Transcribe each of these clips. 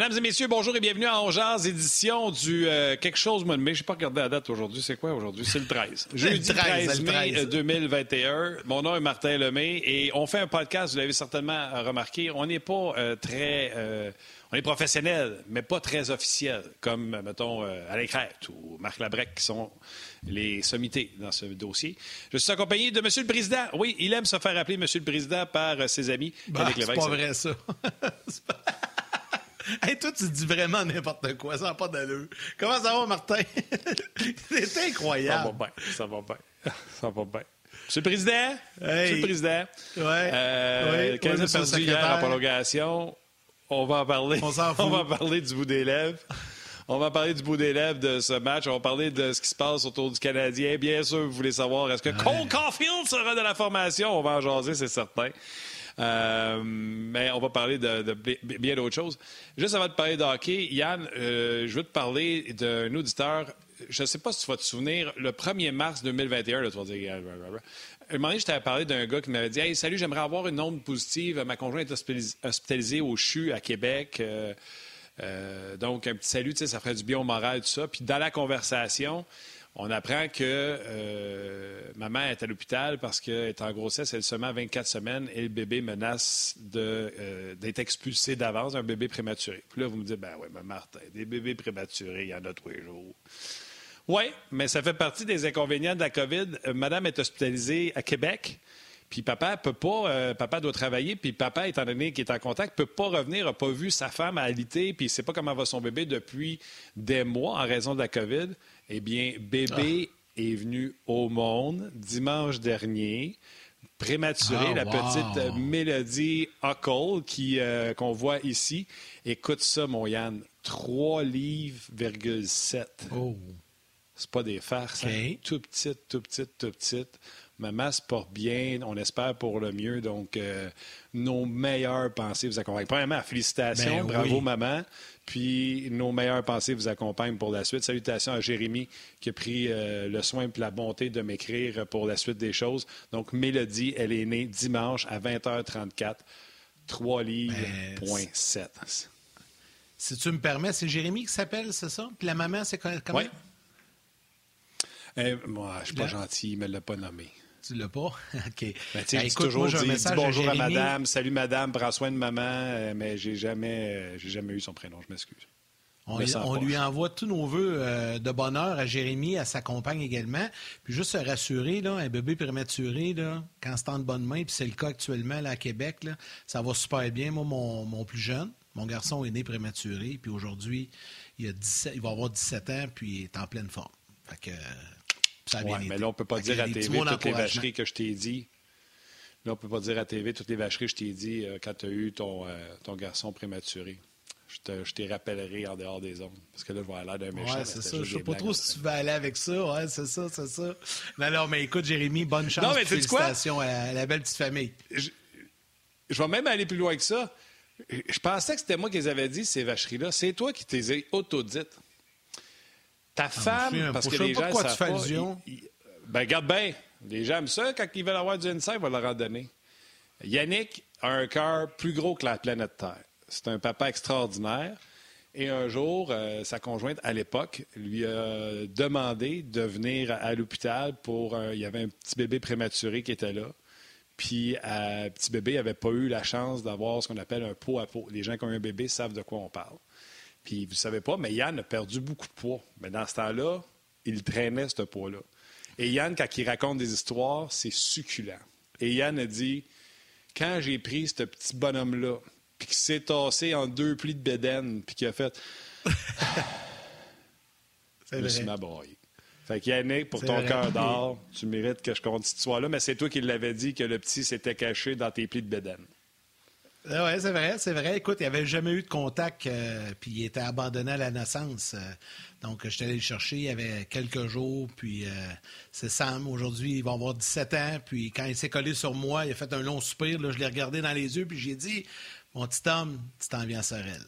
Mesdames et messieurs, bonjour et bienvenue à Ongears, édition du euh, quelque chose mois de mai. Je n'ai pas regardé la date aujourd'hui. C'est quoi aujourd'hui? C'est le 13. Jeudi 13, mai 2021. Mon nom est Martin Lemay et on fait un podcast, vous l'avez certainement remarqué. On n'est pas euh, très... Euh, on est professionnel, mais pas très officiel, comme, mettons, Alain Crête ou Marc Labrec, qui sont les sommités dans ce dossier. Je suis accompagné de M. le Président. Oui, il aime se faire appeler M. le Président par ses amis. Bah, c'est pas vrai, ça. Hey, toi, tu dis vraiment n'importe quoi. Ça n'a pas d'allure. Comment ça va, Martin? C'est incroyable. Ça va bien. Ça va bien. Ça va bien. Monsieur le Président, Monsieur le Président, ouais. euh, oui, perdu hier en prolongation. On va en parler. On s'en fout. On va parler du bout des lèvres. On va parler du bout des lèvres de ce match. On va parler de ce qui se passe autour du Canadien. Bien sûr, vous voulez savoir, est-ce que Cole Caulfield sera de la formation? On va en jaser, c'est certain. Euh, mais on va parler de, bien d'autres choses. Juste avant de parler de hockey, Yann, euh, je veux te parler d'un auditeur. Je ne sais pas si tu vas te souvenir, le 1er mars 2021, là, tu vas dire. Un moment donné, je t'avais parlé d'un gars qui m'avait dit Hey, salut, j'aimerais avoir une onde positive. Ma conjointe est hospitalisée au CHU à Québec. Euh, donc, un petit salut, ça ferait du bien au moral, tout ça. Puis, dans la conversation, on apprend que euh, maman est à l'hôpital parce qu'elle est en grossesse, elle seulement 24 semaines et le bébé menace euh, d'être expulsé d'avance, un bébé prématuré. Puis là, vous me dites, ben oui, mais Martin, des bébés prématurés, il y en a tous les jours. Oui, mais ça fait partie des inconvénients de la COVID. Euh, madame est hospitalisée à Québec. Puis papa peut pas, papa doit travailler, puis papa, étant donné qu'il est en contact, peut pas revenir, n'a pas vu sa femme à alité, puis il sait pas comment va son bébé depuis des mois en raison de la COVID. Eh bien, bébé ah. est venu au monde dimanche dernier prématuré, ah, la petite Mélodie Huckle qui, euh, qu'on voit ici. Écoute ça, mon Yann. 3 livres, 7. Oh. C'est pas des farces. Hein? Tout petite, tout petite, tout petite. Maman se porte bien, on espère pour le mieux. Donc, euh, nos meilleures pensées vous accompagnent. Premièrement, félicitations, ben bravo maman. Puis nos meilleures pensées vous accompagnent pour la suite. Salutations à Jérémy qui a pris euh, le soin et la bonté de m'écrire pour la suite des choses. Donc, Mélodie, elle est née dimanche à 20h34, 3 livres, ben, point 7. Si tu me permets, c'est Jérémy qui s'appelle, c'est ça? Puis la maman, c'est comment? Oui. Eh, moi, je ne suis pas gentil, il ne me l'a pas nommé. Tu l'as pas? OK. Ben, ben, écoute, toujours moi, dit, bonjour à, madame, salut madame, prends soin de maman, euh, mais j'ai jamais, euh, j'ai jamais eu son prénom, je m'excuse. On, lui envoie tous nos voeux euh, de bonheur à Jérémy, à sa compagne également. Puis juste se rassurer, là, un bébé prématuré, là, quand c'est en bonne main, puis c'est le cas actuellement là, à Québec, là, ça va super bien. Moi, mon, mon, plus jeune, mon garçon est né prématuré, puis aujourd'hui, il, a 17, il va avoir 17 ans, puis il est en pleine forme. Fait que mais là, on ne peut pas dire à TV toutes les vacheries que je t'ai dit. Là, on ne peut pas dire à TV toutes les vacheries que je t'ai dit euh, quand tu as eu ton, euh, ton garçon prématuré. Je, je t'ai rappellerai en dehors des zones. Parce que là, je vais aller d'un méchant. Ouais, c'est ça. Je sais pas trop si tu vas aller avec ça. Ouais, c'est ça, c'est ça. Non, non, mais écoute, Jérémy, bonne chance. Non, mais félicitations à la belle petite famille. Je, je vais même aller plus loin que ça. Je pensais que c'était moi qui les avais dit, ces vacheries-là. C'est toi qui t'es auto-dites. Ta ah, femme, parce que les gens pas savent pas, ben, regarde bien. Les gens aiment ça. Quand ils veulent avoir du insight, ils vont leur en donner. Yannick a un cœur plus gros que la planète Terre. C'est un papa extraordinaire. Et un jour, euh, sa conjointe, à l'époque, lui a demandé de venir à, l'hôpital pour... il y avait un petit bébé prématuré qui était là. Puis, petit bébé n'avait pas eu la chance d'avoir ce qu'on appelle un pot à pot. Les gens qui ont un bébé savent de quoi on parle. Puis vous ne savez pas, mais Yann a perdu beaucoup de poids. Mais dans ce temps-là, il traînait ce poids-là. Et Yann, quand il raconte des histoires, c'est succulent. Et Yann a dit quand j'ai pris ce petit bonhomme-là, puis qu'il s'est tassé en deux plis de bédaine, puis qu'il a fait. je me suis m'abroyé. Fait qu'Yannick, pour ton cœur d'or, tu mérites que je compte cette histoire-là, mais c'est toi qui l'avais dit que le petit s'était caché dans tes plis de bédaine. Ah oui, c'est vrai, c'est vrai. Écoute, il n'y avait jamais eu de contact, euh, puis il était abandonné à la naissance. Euh, donc, je suis allé le chercher, il y avait quelques jours, puis euh, c'est Sam. Aujourd'hui, il va avoir 17 ans, puis quand il s'est collé sur moi, il a fait un long soupir. Là, je l'ai regardé dans les yeux, puis j'ai dit Mon petit homme, tu t'en viens à Sorel.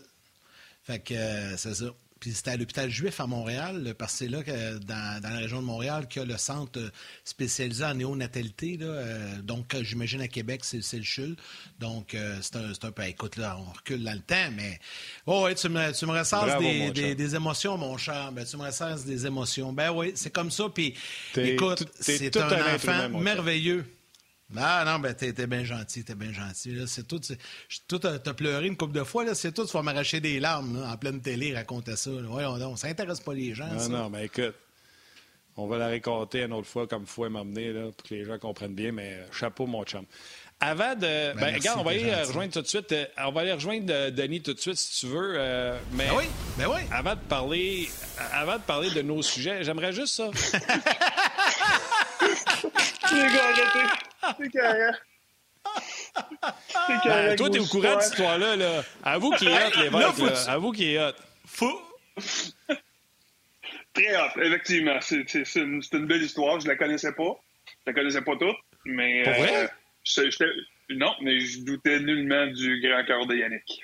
Fait que c'est ça. Puis c'était à l'hôpital juif à Montréal, parce que c'est là, que, dans, la région de Montréal, qu'il y a le centre spécialisé en néonatalité. Là, euh, donc, j'imagine à Québec, c'est le CHUL. Donc, euh, c'est un, un, peu. Écoute, là, on recule dans le temps, mais. Oh, oui, tu me, tu me ressasses des, des, émotions, mon cher. Ben, tu me ressasses des émotions. Ben oui, c'est comme ça. Puis, écoute, c'est un, enfant merveilleux. Ah non, ben t'es bien gentil, t'es bien gentil. C'est tout. Tout t'as pleuré une couple de fois, là. C'est tout, tu vas m'arracher des larmes en pleine télé, raconter ça. Voyons donc, ça intéresse pas les gens. Non, non, mais écoute. On va la raconter une autre fois, comme fois m'amener, là, pour que les gens comprennent bien, mais euh, chapeau, mon chum. Avant de. Ben, ben regarde, on va aller rejoindre tout de suite. Euh, on va aller rejoindre euh, Denis tout de suite, si tu veux. mais ben oui, ben oui. Avant de parler, avant de parler de nos sujets, j'aimerais juste ça. Les gars, arrêtez. C'est carré. Ben, toi, t'es au courant de cette histoire-là. Là. Avoue qu'il est hot, les mecs. Avoue qu'il est hot. Fou. Très hot, effectivement. C'est une, une, belle histoire. Je la connaissais pas. Je la connaissais pas toute. Mais. Pour vrai? Euh, non, mais je doutais nullement du grand cœur de Yannick.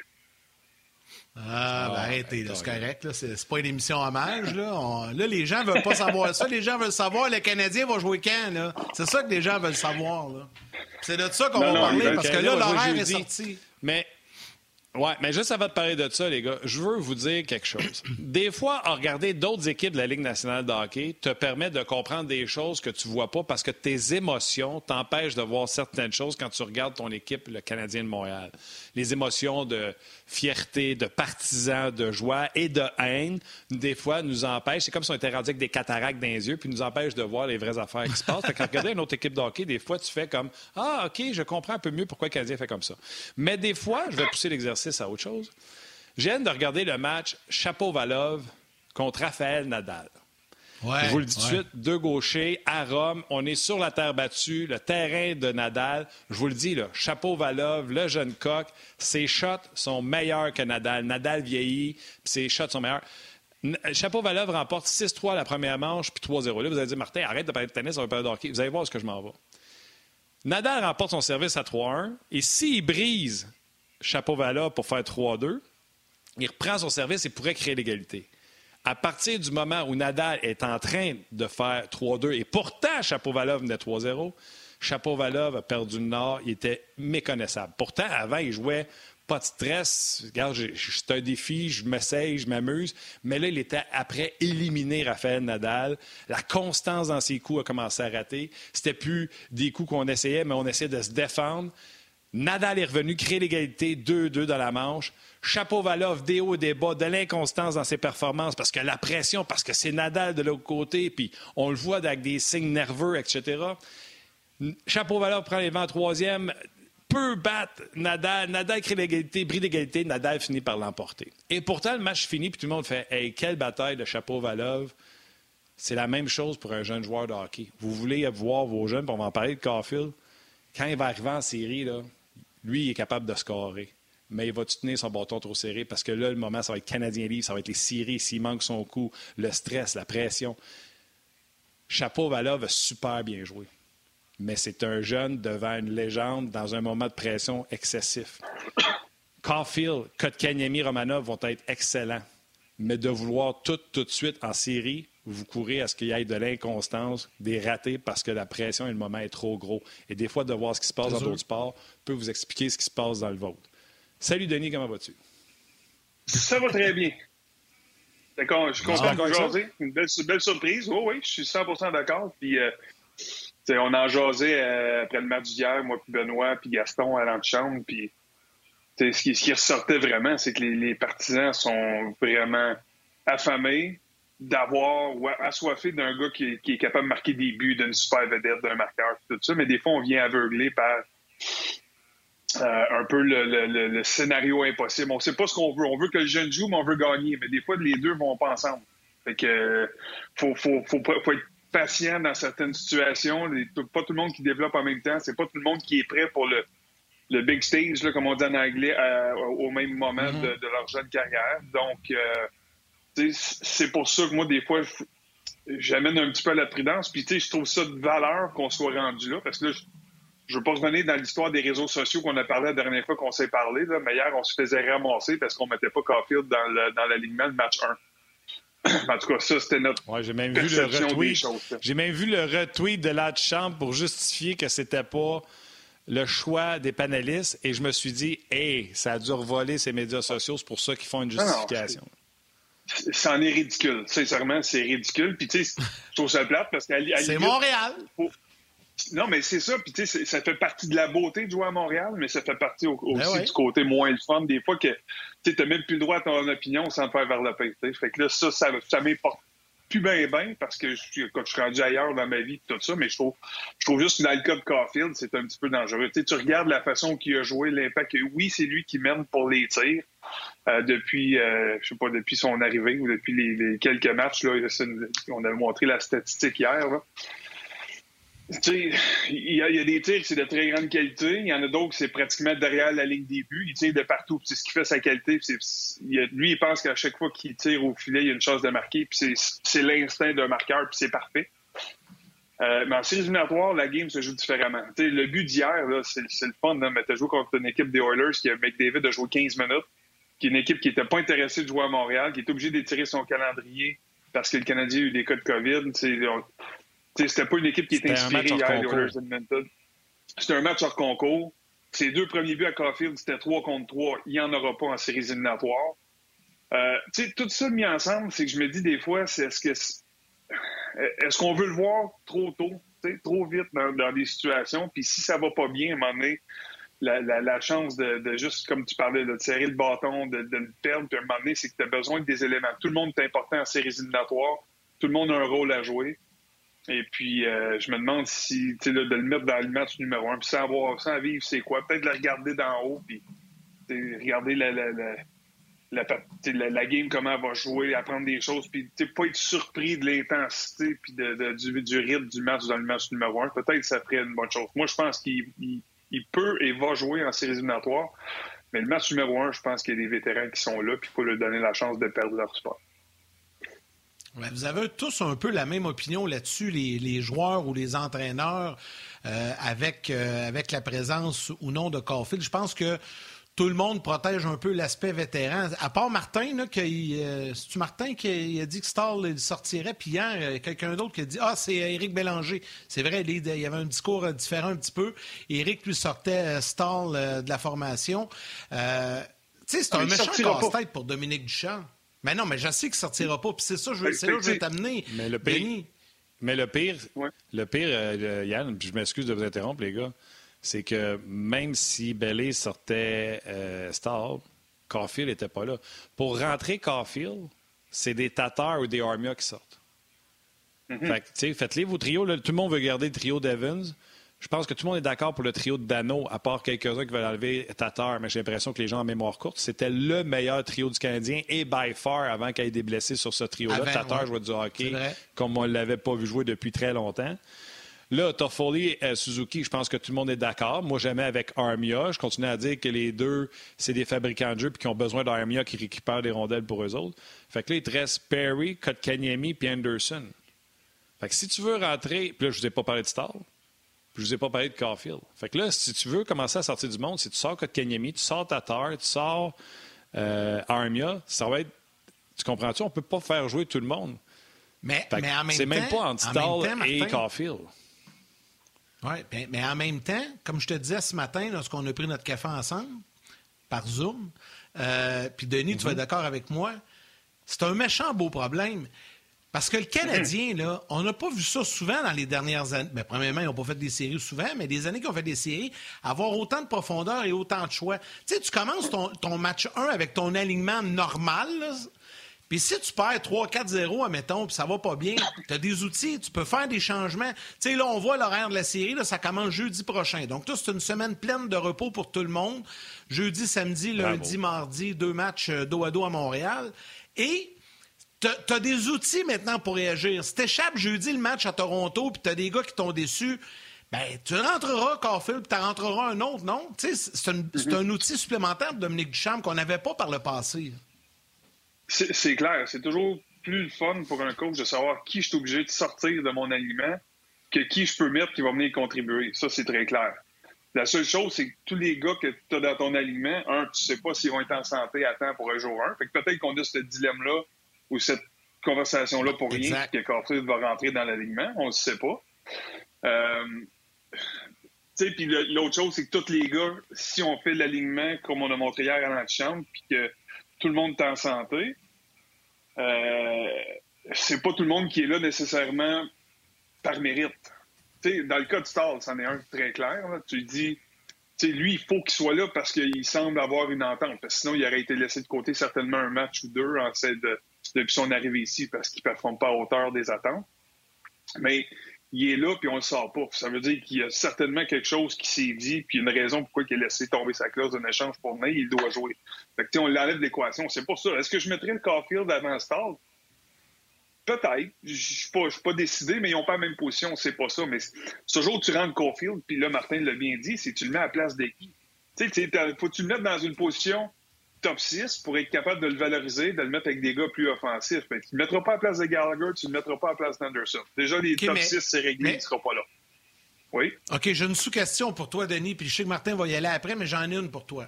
Ah, ben ah, arrêtez, c'est correct. Là. C'est, pas une émission hommage. Là. là, les gens veulent pas savoir ça. Les gens veulent savoir le Canadien va jouer quand. Là? C'est ça que les gens veulent savoir. Là. C'est de ça qu'on va parler, parce que là, l'horaire est sorti. Mais oui, mais juste avant de parler de ça, les gars, je veux vous dire quelque chose. Des fois, regarder d'autres équipes de la Ligue nationale de hockey te permet de comprendre des choses que tu vois pas parce que tes émotions t'empêchent de voir certaines choses quand tu regardes ton équipe, le Canadien de Montréal. Les émotions de fierté, de partisans, de joie et de haine, des fois, nous empêchent. C'est comme si on était rendu avec des cataractes dans les yeux, puis nous empêchent de voir les vraies affaires qui se passent. quand regarder une autre équipe de hockey, des fois, tu fais comme Ah, OK, je comprends un peu mieux pourquoi le Canadien fait comme ça. Mais des fois, je vais pousser l'exercice à autre chose. J'ai de regarder le match Chapeau-Valov contre Raphaël Nadal. Je vous le dis tout de suite, deux gauchers à Rome. On est sur la terre battue, le terrain de Nadal. Je vous le dis, là, chapeau Valov, le jeune coq, ses shots sont meilleurs que Nadal. Nadal vieillit, puis ses shots sont meilleurs. Chapeau Valov remporte 6-3 la première manche, puis 3-0. Là, vous allez dire, Martin, arrête de parler de tennis, on va parler de hockey. Vous allez voir ce que je m'en vais. Nadal remporte son service à 3-1, et s'il brise Chapeau-Vala pour faire 3-2. Il reprend son service et pourrait créer l'égalité. À partir du moment où Nadal est en train de faire 3-2 et pourtant Chapeau-Valov venait 3-0, Chapeau-Valov a perdu le nord, il était méconnaissable. Pourtant, avant, il jouait pas de stress. Regarde, c'est un défi, je m'essaye, je m'amuse. Mais là, il était après éliminer Raphaël Nadal. La constance dans ses coups a commencé à rater. C'était plus des coups qu'on essayait, mais on essayait de se défendre. Nadal est revenu créer l'égalité 2-2 dans la manche. Chapeau Valov, des hauts, des bas, de l'inconstance dans ses performances parce que la pression, parce que c'est Nadal de l'autre côté, puis on le voit avec des signes nerveux, etc. Chapeau Valov prend les vents troisième, peut battre Nadal. Nadal crée l'égalité, bris d'égalité, Nadal finit par l'emporter. Et pourtant, le match finit, puis tout le monde fait Hey, quelle bataille de Chapeau Valov. C'est la même chose pour un jeune joueur de hockey. Vous voulez voir vos jeunes, puis on va en parler de Caulfield. Quand il va arriver en série, lui, il est capable de scorer. Mais il va tenir son bâton trop serré parce que là, le moment, ça va être Canadien libre, ça va être les séries s'il manque son coup, le stress, la pression. Chapeau Valov a super bien joué. Mais c'est un jeune devant une légende dans un moment de pression excessif. Caulfield, Kotkaniemi, Romanov vont être excellents. Mais de vouloir tout, tout de suite en série, vous courez à ce qu'il y ait de l'inconstance, des ratés parce que la pression et le moment est trop gros. Et des fois, de voir ce qui se passe dans d'autres sports peut vous expliquer ce qui se passe dans le vôtre. Salut Denis, comment vas-tu? Ça va très bien. D'accord, je suis content de jaser. Une belle, belle, surprise. Oh, oui, je suis 100% d'accord. Puis, euh, on en jasé euh, après le match d'hier, moi, puis Benoît, puis Gaston à l'antichambre. Puis, ce qui, ce qui ressortait vraiment, c'est que les, les partisans sont vraiment affamés d'avoir ou assoiffé d'un gars qui, est capable de marquer des buts, d'une super vedette, d'un marqueur, tout ça. Mais des fois, on vient aveugler par euh, un peu le, scénario impossible. On sait pas ce qu'on veut. On veut que le jeune joue, mais on veut gagner. Mais des fois, les deux vont pas ensemble. Fait que faut, faut, faut, être patient dans certaines situations. Pas tout le monde qui développe en même temps. C'est pas tout le monde qui est prêt pour le, le big stage, là, comme on dit en anglais, au même moment mm-hmm. de, leur jeune carrière. Donc, euh, c'est pour ça que moi, des fois, j'amène un petit peu à la prudence. Puis, tu sais, je trouve ça de valeur qu'on soit rendu là, parce que là, je ne veux pas revenir dans l'histoire des réseaux sociaux qu'on a parlé la dernière fois qu'on s'est parlé, là, mais hier, on se faisait ramasser parce qu'on mettait pas Caulfield dans l'alignement de match 1. en tout cas, ça, c'était notre ouais, j'ai même vu le retweet. J'ai même vu le retweet de la chambre pour justifier que c'était pas le choix des panélistes et je me suis dit, hey, ça a dû revoler ces médias sociaux, c'est pour ça qu'ils font une justification. Ça en est ridicule. Sincèrement, c'est ridicule. Puis, tu sais, je trouve ça plate parce qu'à C'est Montréal. Non, mais c'est ça. Puis, tu sais, ça fait partie de la beauté de jouer à Montréal, mais ça fait partie ben aussi du côté moins le fun. Des fois que tu n'as même plus le droit à ton opinion sans faire vers le pays. Fait que là, ça, ça, ça m'importe plus bien bien parce que je, quand je suis rendu ailleurs dans ma vie tout ça, mais je trouve, je trouve juste que dans le cas de Caulfield, c'est un petit peu dangereux. Tu, tu regardes la façon qu'il a joué, l'impact. Oui, c'est lui qui mène pour les tirs euh, depuis, euh, je sais pas, depuis son arrivée ou depuis les, quelques matchs. Là, on a montré la statistique hier. Là. Il y, a, il y, a des tirs c'est de très grande qualité. Il y en a d'autres c'est pratiquement derrière la ligne des buts. Il tire de partout. C'est ce qui fait sa qualité. lui, il pense qu'à chaque fois qu'il tire au filet, il y a une chance de marquer. Puis c'est l'instinct d'un marqueur, puis c'est parfait. Euh, mais en séries éliminatoires, la game se joue différemment. le but d'hier, c'est le fun. Là, mais tu joué contre une équipe des Oilers qui a McDavid a joué 15 minutes, qui est une équipe qui n'était pas intéressée de jouer à Montréal, qui est obligée d'étirer son calendrier parce que le Canadien a eu des cas de COVID. C'était pas une équipe qui était inspirée hier, les Oilers Edmonton. C'était un match hors concours. Ses deux premiers buts à Caulfield, c'était 3 contre 3. Il n'y en aura pas en séries éliminatoires. Euh, tout ça mis ensemble, c'est que je me dis des fois, c'est est-ce que est-ce qu'on veut le voir trop tôt, trop vite dans, des situations, puis si ça va pas bien, à un moment donné, la, chance de, juste, comme tu parlais, de serrer le bâton, de, le perdre, puis à un moment donné, c'est que tu as besoin des éléments. Tout le monde est important en séries éliminatoires, tout le monde a un rôle à jouer. Et puis, euh, je me demande si, tu sais, de le mettre dans le match numéro un, puis sans, voir, sans vivre, c'est quoi? Peut-être le regarder d'en haut, puis regarder la, la, la, la, game, comment elle va jouer, apprendre des choses, puis pas être surpris de l'intensité puis de, du, du, rythme du match dans le match numéro un. Peut-être que ça ferait une bonne chose. Moi, je pense qu'il peut et va jouer en séries éliminatoires, mais le match numéro un, je pense qu'il y a des vétérans qui sont là, puis il faut leur donner la chance de perdre leur sport vous avez tous un peu la même opinion là-dessus, les, joueurs ou les entraîneurs, euh, avec, euh, avec la présence ou non de Caulfield. Je pense que tout le monde protège un peu l'aspect vétéran. À part Martin, là, euh, c'est-tu Martin qui a, dit que Stahl sortirait, puis hier, quelqu'un d'autre qui a dit Ah, c'est Éric Bélanger. C'est vrai, il y avait un discours différent un petit peu. Éric lui sortait Stahl de la formation. tu sais, c'est ah, un méchant casse-tête pour Dominique Duchamp. Mais non, mais je sais qu'il ne sortira pas. Puis c'est ça, c'est là que je vais t'amener. Mais le pire, mais le pire, le pire euh, Yann, je m'excuse de vous interrompre, les gars, c'est que même si Bellé sortait euh, Star, Caulfield n'était pas là. Pour rentrer Caulfield, c'est des Tatars ou des Armia qui sortent. Mm-hmm. Fait faites-les vos trios. tout le monde veut garder le trio d'Evans. Je pense que tout le monde est d'accord pour le trio de Dano, à part quelques-uns qui veulent enlever Tatar, mais j'ai l'impression que les gens en mémoire courte, c'était le meilleur trio du Canadien et by far avant qu'il y ait des blessés sur ce trio-là. Tatar jouait du hockey comme on ne l'avait pas vu jouer depuis très longtemps. Là, Toffoli et Suzuki, je pense que tout le monde est d'accord. Moi, j'aimais avec Armia. Je continue à dire que les deux, c'est des fabricants de jeux et qui ont besoin d'Armia qui récupère des rondelles pour eux autres. Fait que là, il te reste Perry, Kotkaniemi et Anderson. Fait que si tu veux rentrer, puis là, je vous ai pas parlé de Star, je vous ai pas parlé de Caulfield. Fait que là, si tu veux commencer à sortir du monde, si tu sors Kotkaniemi, tu sors Tatar, tu sors euh, Armia, ça va être. Tu comprends-tu? On ne peut pas faire jouer tout le monde. Mais, mais en même C'est même pas entre et Caulfield. Oui, ben, mais en même temps, comme je te disais ce matin, lorsqu'on a pris notre café ensemble, par Zoom, euh, puis Denis, tu vas être mm-hmm. d'accord avec moi, c'est un méchant beau problème. Parce que le Canadien, là, on n'a pas vu ça souvent dans les dernières années. Bien, premièrement, ils n'ont pas fait des séries souvent, mais des années qu'ils ont fait des séries, avoir autant de profondeur et autant de choix. Tu sais, tu commences ton, match 1 avec ton alignement normal, Puis si tu perds 3-4-0, admettons, puis ça va pas bien, tu as des outils, tu peux faire des changements. Tu sais, là, on voit l'horaire de la série, là, ça commence jeudi prochain. Donc, tout, c'est une semaine pleine de repos pour tout le monde. Jeudi, samedi, lundi, mardi, deux matchs euh, dos à dos à Montréal. Et tu as des outils maintenant pour réagir. Si t'échappes jeudi le match à Toronto, puis tu as des gars qui t'ont déçu, ben, tu rentreras Caulfield, puis tu rentreras un autre, non? C'est un, mm-hmm. un, outil supplémentaire de Dominique Duchamp qu'on n'avait pas par le passé. C'est clair. C'est toujours plus le fun pour un coach de savoir qui je suis obligé de sortir de mon aliment que qui je peux mettre qui va venir contribuer. Ça, c'est très clair. La seule chose, c'est que tous les gars que tu as dans ton aliment, un, tu sais pas s'ils vont être en santé à temps pour un jour un. Fait que peut-être qu'on a ce dilemme-là ou cette conversation-là pour rien, que Caulfield va rentrer dans l'alignement. On ne sait pas. Euh, puis l'autre chose, c'est que tous les gars, si on fait l'alignement comme on a montré hier à l'antichambre, puis que tout le monde est en santé, euh, c'est pas tout le monde qui est là nécessairement par mérite. dans le cas de Stall, c'en est un très clair. Tu dis, lui, il faut qu'il soit là parce qu'il semble avoir une entente. sinon, il aurait été laissé de côté certainement un match ou deux en de, depuis son arrivée ici parce qu'il ne performe pas à hauteur des attentes. Mais il est là, puis on le sort pas. Ça veut dire qu'il y a certainement quelque chose qui s'est dit, puis une raison pourquoi il a laissé tomber sa clause d'un échange pour venir, il doit jouer. On l'enlève de l'équation. C'est pour ça. Est-ce que je mettrais le Caulfield avant Stall? Peut-être. Je suis pas, décidé, mais ils n'ont pas la même position. C'est pas ça. Mais ce jour où tu rentres Caulfield, puis là, Martin l'a bien dit, c'est tu le mets à la place de qui? Tu sais, faut tu le mettre dans une position top 6 pour être capable de le valoriser, de le mettre avec des gars plus offensifs. Mais tu ne le mettras pas à la place de Gallagher, tu ne le mettras pas à la place d'Anderson. Déjà, les top 6, c'est réglé, il ne sera pas là. Oui? OK, j'ai une sous-question pour toi, Denis, puis je sais que Martin va y aller après, mais j'en ai une pour toi.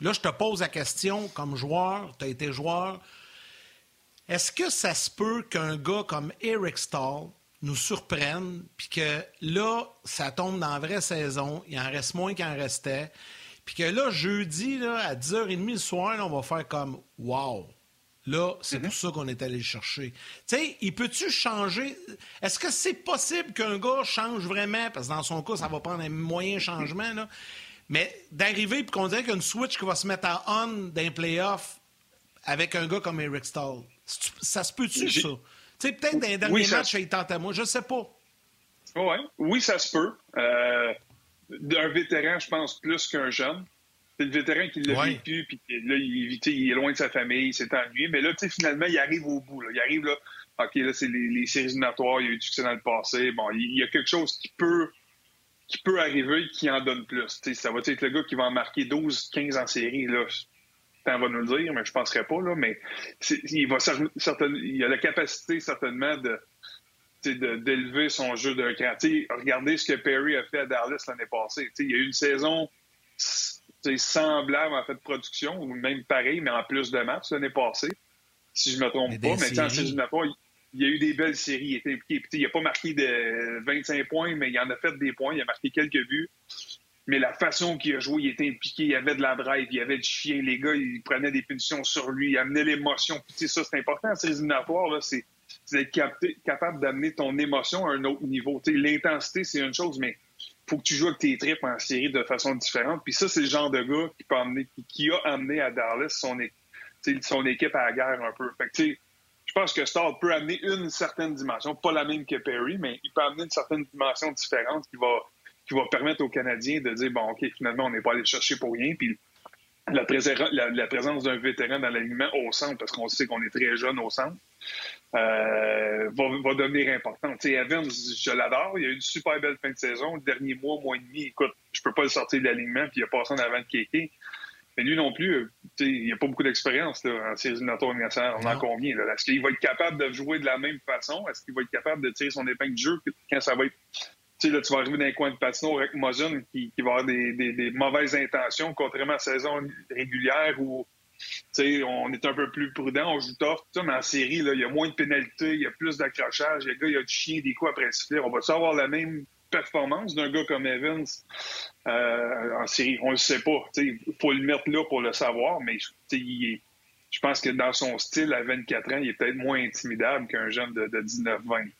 Là, je te pose la question comme joueur, tu as été joueur. Est-ce que ça se peut qu'un gars comme Eric Stahl nous surprenne, puis que là, ça tombe dans la vraie saison, il en reste moins qu'il en restait, puis que là, jeudi, là, à 10h30 le soir, on va faire comme Wow! Là, c'est pour mhm. ça qu'on est allé le chercher. Tu sais, il peut-tu changer? Est-ce que c'est possible qu'un gars change vraiment? Parce que dans son cas, ça va prendre un moyen changement, là. Mais d'arriver et qu'on dirait qu'il y a une switch qui va se mettre à on d'un playoff avec un gars comme Eric Stahl. Ça se peut-tu, ça? Tu sais, peut-être dans les derniers matchs, il tente à moi. Je sais pas. Ouais. Oui, ça se peut. Euh, d'un vétéran, je pense, plus qu'un jeune. C'est le vétéran qui l'a vécu, puis là, il, il, est loin de sa famille, il s'est ennuyé. Mais là, tu sais, finalement, il arrive au bout. Là. Il arrive là, OK, là, c'est les, séries éliminatoires, il y a eu du succès dans le passé. Bon, il, y a quelque chose qui peut qui peut arriver qui en donne plus. ça va être le gars qui va en marquer 12, 15 en série. Là. T'en vas nous le dire, mais je ne penserais pas. Là, mais il, va il a la capacité certainement de, d'élever son jeu d'un cran. regardez ce que Perry a fait à Dallas l'année passée. il y a eu une saison semblable en fait de production, ou même pareil, mais en plus de matchs l'année passée, si je ne me trompe pas. Mais en série il y a eu des belles séries. Il était impliqué. il n'a pas marqué de 25 points, mais il en a fait des points. Il a marqué quelques buts. Mais la façon qu'il a joué, il était impliqué, il y avait de la drive, il y avait du chien. Les gars, ils prenaient des punitions sur lui, il amenait l'émotion. ça, c'est important en séries éliminatoires. C'est c'est capable d'amener ton émotion à un autre niveau. L'intensité, c'est une chose, mais faut que tu joues avec tes tripes en série de façon différente. Puis ça, c'est le genre de gars qui, peut amener, qui a amené à Dallas son, équipe à la guerre un peu. Fait je pense que Star peut amener une certaine dimension, pas la même que Perry, mais il peut amener une certaine dimension différente qui va, qui va permettre aux Canadiens de dire, bon, OK, finalement, on n'est pas allé chercher pour rien. Puis la, présence d'un vétéran dans l'alignement au centre, parce qu'on sait qu'on est très jeune au centre, euh, va, devenir important. Tu sais, Evans, je l'adore. Il a eu une super belle fin de saison. Le dernier mois, mois et demi, écoute, je peux pas le sortir de l'alignement, puis il a passé en avant de Kéké. Mais lui non plus, euh, il n'a pas beaucoup d'expérience en séries éliminatoires On en convient. Est-ce qu'il va être capable de jouer de la même façon? Est-ce qu'il va être capable de tirer son épingle de jeu quand ça va être tu sais, là, tu vas arriver dans un coin de patinoire avec qui, qui, va avoir des, des, mauvaises intentions, contrairement à la saison régulière où on est un peu plus prudent, on joue tough, mais en série, il y a moins de pénalités, il y a plus d'accrochage, les gars, il y a du chien, des coups après siffler. On va avoir la même performance d'un gars comme Evans euh, en série? On le sait pas. Il faut le mettre là pour le savoir, mais je pense que dans son style, à 24 ans, il est peut-être moins intimidable qu'un jeune de, de 19-20.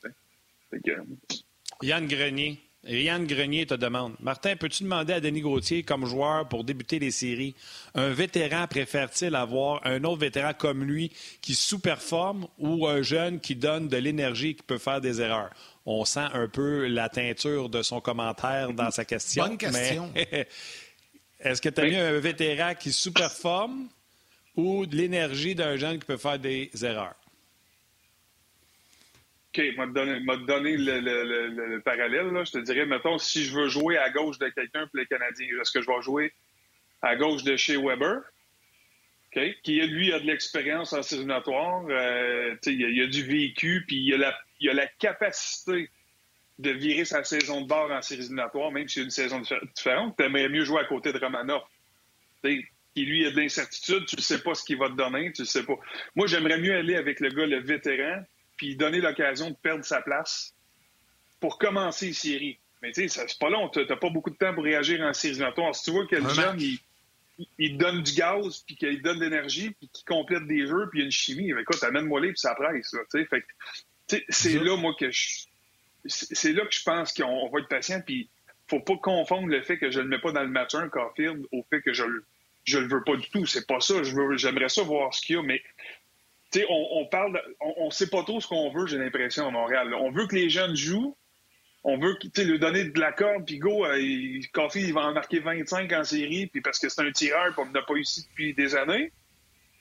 Yann Grenier. Yann Grenier te demande Martin, peux-tu demander à Denis Gauthier, comme joueur pour débuter les séries, un vétéran préfère-t-il avoir un autre vétéran comme lui qui sous-performe ou un jeune qui donne de l'énergie qui peut faire des erreurs? On sent un peu la teinture de son commentaire dans sa question. Bonne question. Est-ce que tu as mis un vétéran qui sous-performe ou de l'énergie d'un jeune qui peut faire des erreurs? OK, m'a donné, donné le, parallèle. Là. Je te dirais, mettons, si je veux jouer à gauche de quelqu'un pour les Canadiens, est-ce que je vais jouer à gauche de chez Weber? OK, qui, lui, a de l'expérience en série euh, il, a, il a du vécu, puis il a la, il a la capacité de virer sa saison de bord en séries même si c'est une saison différente. Tu aimerais mieux jouer à côté de Romanov. qui lui a de l'incertitude, tu ne sais pas ce qu'il va te donner, tu sais pas. Moi, j'aimerais mieux aller avec le gars, le vétéran, puis donner l'occasion de perdre sa place pour commencer les séries. Mais tu sais, c'est pas long, tu n'as pas beaucoup de temps pour réagir en séries. Si tu vois que le jeune, il, donne du gaz, puis qu'il donne de l'énergie, puis qu'il complète des jeux, puis il y a une chimie, écoute, amène-moi les, puis ça presse. c'est là, moi, que je... C'est là que je pense qu'on va être patient, puis faut pas confondre le fait que je le mets pas dans le match 1, Caulfield, au fait que je le je le veux pas du tout. C'est pas ça. j'aimerais ça voir ce qu'il y a, mais on, parle, on, sait pas trop ce qu'on veut, j'ai l'impression, à Montréal. On veut que les jeunes jouent. On veut lui donner de la corde, puis go, euh, il, il va en marquer 25 en série, puis parce que c'est un tireur, puis on n'a pas ici depuis des années.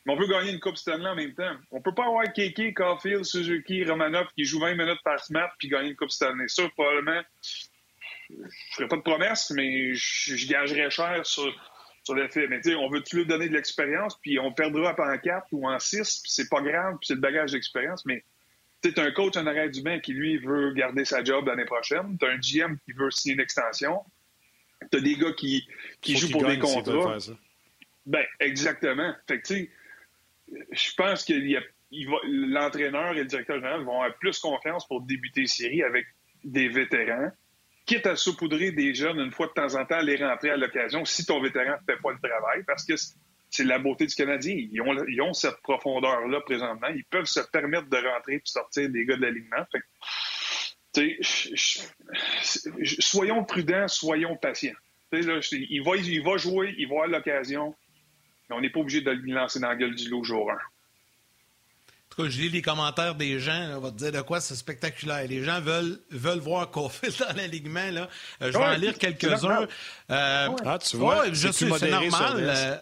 Mais on veut gagner une Coupe Stanley en même temps. On peut pas avoir Keke, Caulfield, Suzuki, Romanov qui jouent 20 minutes par semaine puis gagner une Coupe Stanley. Ça, probablement, je ferai pas de promesses, mais je, je gagerais cher sur, sur le fait. Mais on veut lui donner de l'expérience, puis on perdra en quatre ou en six, puis c'est pas grave, puis c'est le bagage d'expérience, mais tu un coach en arrêt du bain qui, lui, veut garder sa job l'année prochaine. Tu un GM qui veut signer une extension. Tu as des gars qui, qui jouent pour des contrats. Ben, exactement. Fait que, tu sais, je pense que l'entraîneur et le directeur général vont avoir plus confiance pour débuter les séries avec des vétérans quitte à saupoudrer des jeunes une fois de temps en temps, les rentrer à l'occasion si ton vétéran ne fait pas le travail, parce que c'est la beauté du Canadien. Ils ont, ils ont cette profondeur-là présentement. Ils peuvent se permettre de rentrer et sortir des gars de l'alignement. soyons prudents, soyons patients. Là, il, va, il va jouer, il va avoir l'occasion, mais on n'est pas obligé de le lancer dans la gueule du lot jour 1 tout cas, je lis les commentaires des gens. on va te dire de quoi c'est spectaculaire. Les gens veulent, veulent voir Caulfield dans l'alignement. Là. Euh, je vais en lire quelques-uns. Euh, ah, tu vois, je c'est normal. Euh,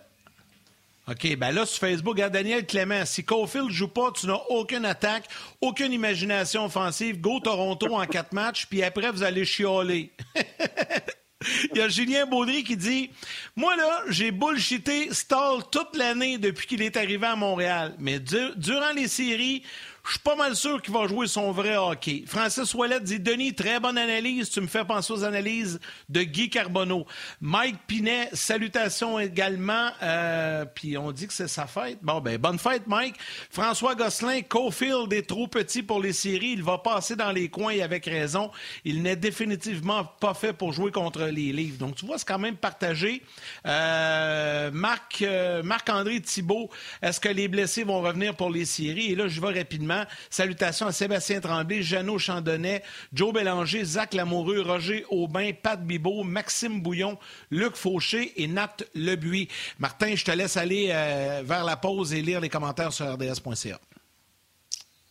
OK, ben là, sur Facebook, regarde Daniel Clément. Si Caulfield joue pas, tu n'as aucune attaque, aucune imagination offensive. Go Toronto en quatre matchs, puis après, vous allez chialer. Il y a Julien Baudry qui dit Moi, là, j'ai bullshité Stall toute l'année depuis qu'il est arrivé à Montréal. Mais durant les séries, je suis pas mal sûr qu'il va jouer son vrai hockey. Francis Ouellet dit Denis, très bonne analyse. Tu me fais penser aux analyses de Guy Carbonneau. Mike Pinet, salutations également. Euh, puis on dit que c'est sa fête. Bon, ben, bonne fête, Mike. François Gosselin, Cofield est trop petit pour les séries. Il va passer dans les coins et avec raison. Il n'est définitivement pas fait pour jouer contre les livres. Donc, tu vois, c'est quand même partagé. Euh, Marc, euh, Marc-André Thibault, est-ce que les blessés vont revenir pour les séries? Et là, je vais rapidement. Salutations à Sébastien Tremblay, Jeannot Chandonnet, Joe Bélanger, Zach Lamoureux, Roger Aubin, Pat Bibot, Maxime Bouillon, Luc Fauché et Nat Lebuy. Martin, je te laisse aller euh, vers la pause et lire les commentaires sur rds.ca.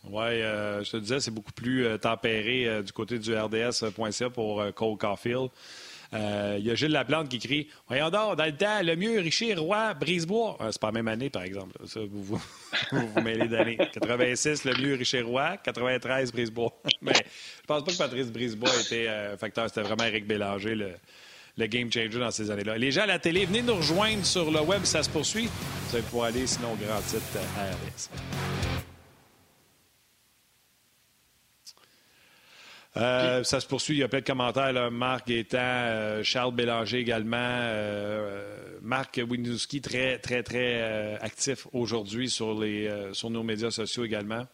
Oui, euh, je te disais, c'est beaucoup plus euh, tempéré du côté du rds.ca pour Cole Caulfield. Euh, il y a Gilles Laplante qui crie Voyons donc, dans le temps, le mieux, Richard Roy, Brisebois. Euh, c'est pas la même année, par exemple. Ça, vous vous, mêlez d'années. 86, le mieux, Richard Roy. 93, Brisebois. Mais je pense pas que Patrice Brisebois était euh, facteur. C'était vraiment Eric Bélanger, le, le game changer dans ces années-là. Les gens à la télé, venez nous rejoindre sur le web, ça se poursuit. Vous allez pouvoir aller sinon grand titre à RS. Euh, ça se poursuit. Il y a plein de commentaires. Marc Gaétan, euh, Charles Bélanger également. Euh, Marc Winowski, très, très, très actif aujourd'hui sur, sur nos médias sociaux également.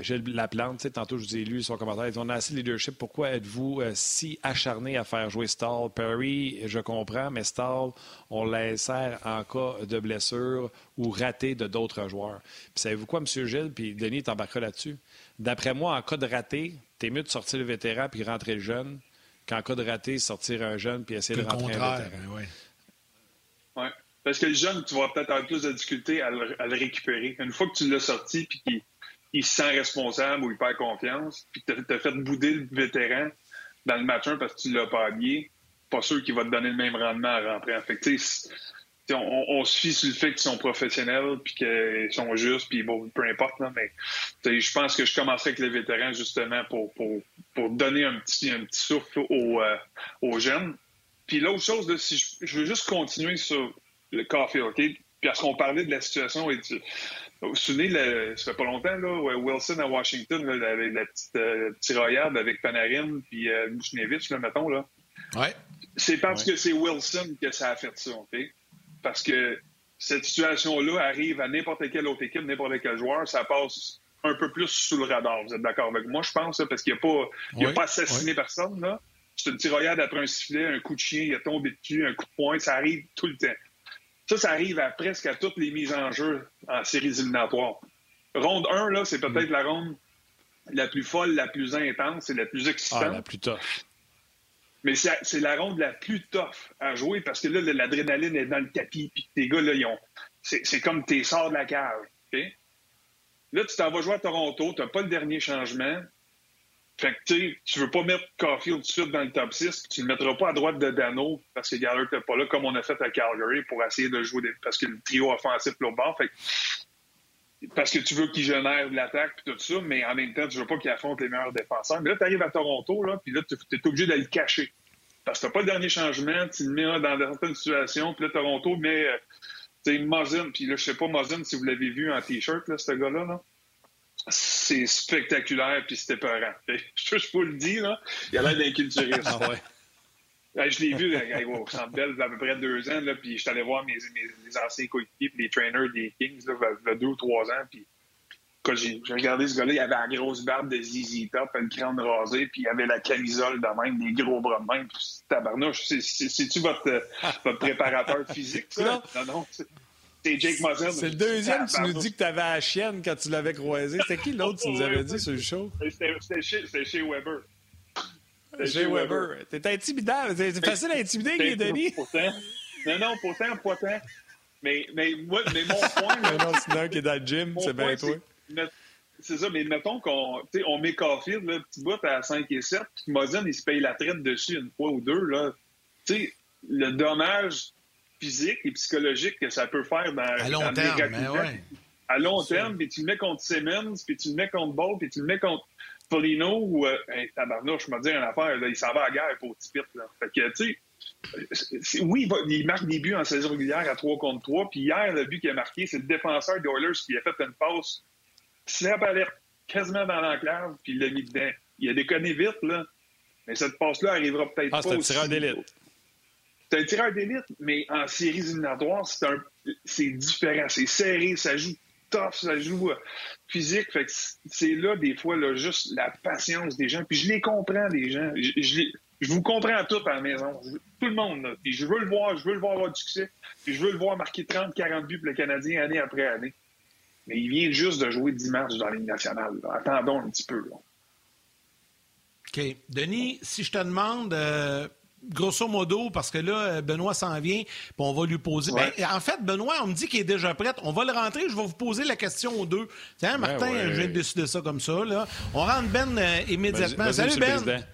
Gilles Laplante, tantôt je vous ai lu son commentaire. On a assez de leadership. Pourquoi êtes-vous si acharné à faire jouer Stall? Perry, je comprends, mais Stall, on l'insère en cas de blessure ou raté de d'autres joueurs. Puis savez-vous quoi, M. Gilles? Puis Denis t'embarquera là-dessus. D'après moi, en cas de raté, t'es mieux de sortir le vétéran puis rentrer le jeune qu'en cas de raté, sortir un jeune puis essayer de rentrer un vétéran. Ouais. Parce que le jeune, tu vas peut-être avoir plus de difficulté à le, récupérer. Une fois que tu l'as sorti puis qu'il il se sent responsable ou il perd confiance, puis que tu as, fait bouder le vétéran dans le match 1 parce que tu l'as pas habillé, pas sûr qu'il va te donner le même rendement à rentrer. En fait, on, on, se fie sur le fait qu'ils sont professionnels, puis qu'ils sont justes, puis bon, peu importe, là, mais je pense que je commencerai avec les vétérans justement pour, pour, pour donner un petit, un petit souffle aux, euh, aux jeunes. Puis l'autre chose, là, si je, veux juste continuer sur le café, OK? Parce qu'on parlait de la situation, et vous vous souvenez, ça fait pas longtemps, là, Wilson à Washington, là, avec la petite euh, tiroyade avec Panarin puis euh, là, mettons, là. Ouais. C'est parce que c'est Wilson que ça a fait ça, OK? Parce que cette situation-là arrive à n'importe quelle autre équipe, n'importe quel joueur, ça passe un peu plus sous le radar. Vous êtes d'accord avec moi, je pense, parce qu'il n'a pas, il a pas assassiné personne. Là. C'est une tiroyade après un sifflet, un coup de chien, il a tombé dessus, un coup de poing, ça arrive tout le temps. Ça, ça arrive à presque à toutes les mises en jeu en séries éliminatoires. Ronde 1, là, c'est peut-être la ronde la plus folle, la plus intense et la plus excitante. Ah, la plus tough. Mais c'est la ronde la plus tough à jouer parce que là, l'adrénaline est dans le tapis, puis tes gars, là, ils ont. C'est comme tes sorts de la cave. Là, tu t'en vas jouer à Toronto, tu n'as pas le dernier changement. Fait que tu veux pas mettre Caulfield tout de suite dans le top 6, tu ne le mettras pas à droite de Dano parce que Gallagher n'est pas là comme on a fait à Calgary pour essayer de jouer des... parce que le trio offensif là bas Fait parce que tu veux qu'il génère de l'attaque et tout ça, mais en même temps, tu veux pas qu'il affronte les meilleurs défenseurs. Mais là, tu arrives à Toronto, là, puis là, tu es obligé de le cacher. Parce que tu pas le dernier changement, tu le mets dans certaines situations, puis là, Toronto met, euh, sais, Mosin, puis là, je sais pas, Mosin, si vous l'avez vu en T-shirt, là, ce gars-là, là. C'est spectaculaire, puis c'était peurant. Je, je le dis, là, il a l'air d'un culturiste. ah je l'ai vu au Centre Bell il y a à peu près deux ans, là, puis je suis allé voir mes, mes, anciens coéquipiers, les trainers des Kings, là, il y a deux ou trois ans, puis quand j'ai regardé ce gars-là, il avait la grosse barbe de ZZ Top, le crâne rasé, puis il avait la camisole de même, les gros bras de même. Tabarnouche, c'est-tu votre, votre préparateur physique, ça? Non, non. C'est Jake Muzzin. C'est le deuxième, tu nous dis que tu avais la chienne quand tu l'avais croisé. C'était qui l'autre tu nous avais dit sur le show? C'était chez, chez Weber. Jay Weber. T'es intimidant. C'est facile à intimider, Guy Denis. Pourtant. Non, non, pourtant, pourtant. Mais, mais, moi, mais mon point. mais non, c'est un qui est dans le gym, c'est bien toi. C'est ça, mais mettons qu'on on met Caulfield, le petit bout à 5 et 7, puis Mosin, il se paye la traite dessus une fois ou deux. Là. sais, le dommage physique et psychologique que ça peut faire dans, à long terme, mais ouais. À long terme, puis tu le mets contre Simmons, puis tu le mets contre Ball, puis tu le mets contre Polino ou euh, tabarnouche, je me dis une affaire, là, il s'en va à la guerre pour Tipit. Fait que, tu sais, oui, il, marque des buts en saison régulière à 3 contre 3. Puis hier, le but qu'il a marqué, c'est le défenseur des Oilers qui a fait une passe slap alerte quasiment dans l'enclave, puis il l'a mis dedans. Il a déconné vite, là. Mais cette passe-là arrivera peut-être ah, pas. c'est un tireur d'élite. C'est un tireur d'élite, mais en séries éliminatoires, c'est différent. C'est serré, ça joue ça joue euh, physique. C'est là, des fois, là, juste la patience des gens. Puis je les comprends, les gens. Je, vous comprends tous à la maison. tout le monde. Puis je veux le voir, je veux le voir avoir du succès. Puis je veux le voir marquer 30, 40 buts pour le Canadien année après année. Mais il vient juste de jouer 10 matchs dans la Ligue nationale. Attendons un petit peu. OK. Denis, si je te demande, euh, grosso modo, parce que là, Benoît s'en vient, puis on va lui poser. Ben, en fait, Benoît, on me dit qu'il est déjà prêt. On va le rentrer, je vais vous poser la question aux deux. Tiens, Martin, je viens de décider ça comme ça. Là. On rentre Ben euh, immédiatement. Salut, Ben.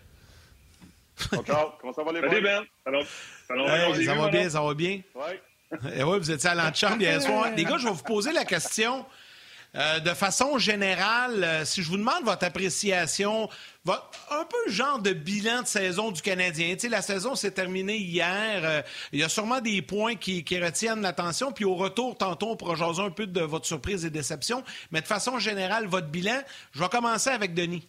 Encore. Comment ça va, les Salut, Ben. ça va bien, ça va bien? Oui. Eh ouais, vous étiez à l'antichambre hier soir. Les gars, je vais vous poser la question. Euh, de façon générale, euh, si je vous demande votre appréciation, un peu genre de bilan de saison du Canadien. La saison s'est terminée hier. Euh, il y a sûrement des points qui, retiennent l'attention. Puis au retour, tantôt, on pourra un peu de votre surprise et déception. Mais de façon générale, votre bilan, je vais commencer avec Denis.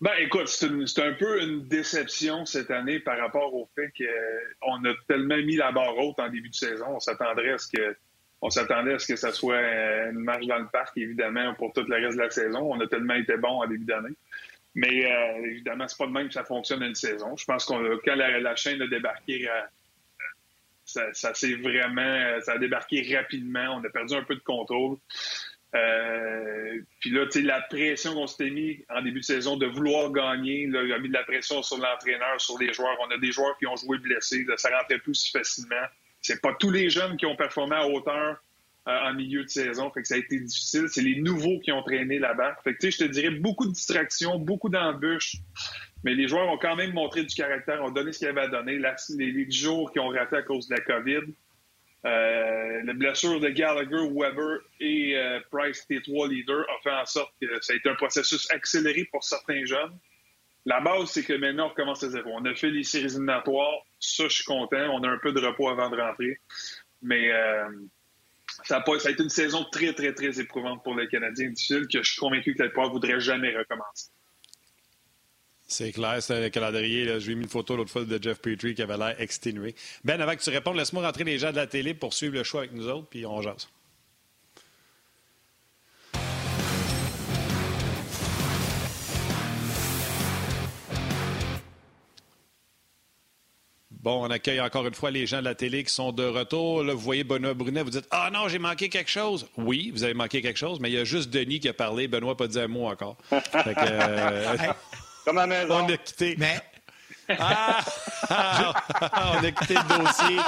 Ben, écoute, c'est un peu une déception cette année par rapport au fait qu'on a tellement mis la barre haute en début de saison. On s'attendrait à ce que on s'attendait à ce que ça soit euh, une marche dans le parc, évidemment, pour tout le reste de la saison. On a tellement été bon en début d'année. Mais euh, évidemment, c'est pas de même que ça fonctionne une saison. Je pense que quand la, chaîne a débarqué, euh, ça, s'est vraiment, ça a débarqué rapidement. On a perdu un peu de contrôle. puis là, tu sais, la pression qu'on s'était mis en début de saison de vouloir gagner, là, a mis de la pression sur l'entraîneur, sur les joueurs. On a des joueurs qui ont joué blessés, ça rentrait plus si facilement. C'est pas tous les jeunes qui ont performé à hauteur euh, en milieu de saison. Fait que ça a été difficile. C'est les nouveaux qui ont traîné là-bas. Fait que, je te dirais beaucoup de distractions, beaucoup d'embûches. Mais les joueurs ont quand même montré du caractère, ont donné ce qu'ils avaient à donner. les, les jours qui ont raté à cause de la COVID. Euh, la blessure de Gallagher, Weber et euh, Price, tes trois leaders, a fait en sorte que ça a été un processus accéléré pour certains jeunes. La base, c'est que maintenant, on recommence à zéro. On a fait les séries éliminatoires. Ça, je suis content. On a un peu de repos avant de rentrer. Mais euh, ça, a été une saison très, très, très éprouvante pour les Canadiens difficile que je suis convaincu que le ne voudrait jamais recommencer. C'est clair, c'est un calendrier. Je lui ai mis une photo l'autre fois de Jeff Petrie qui avait l'air exténué. Ben, avant que tu répondes, laisse-moi rentrer les gens de la télé pour suivre le choix avec nous autres, puis on jase. Bon, on accueille encore une fois les gens de la télé qui sont de retour. Là, vous voyez Benoît Brunet, vous dites Ah non, j'ai manqué quelque chose. Oui, vous avez manqué quelque chose, mais il y a juste Denis qui a parlé. Benoît n'a pas dit un mot encore. fait que, euh, Comme à maison. On a quitté. Mais... Ah! on a quitté le dossier.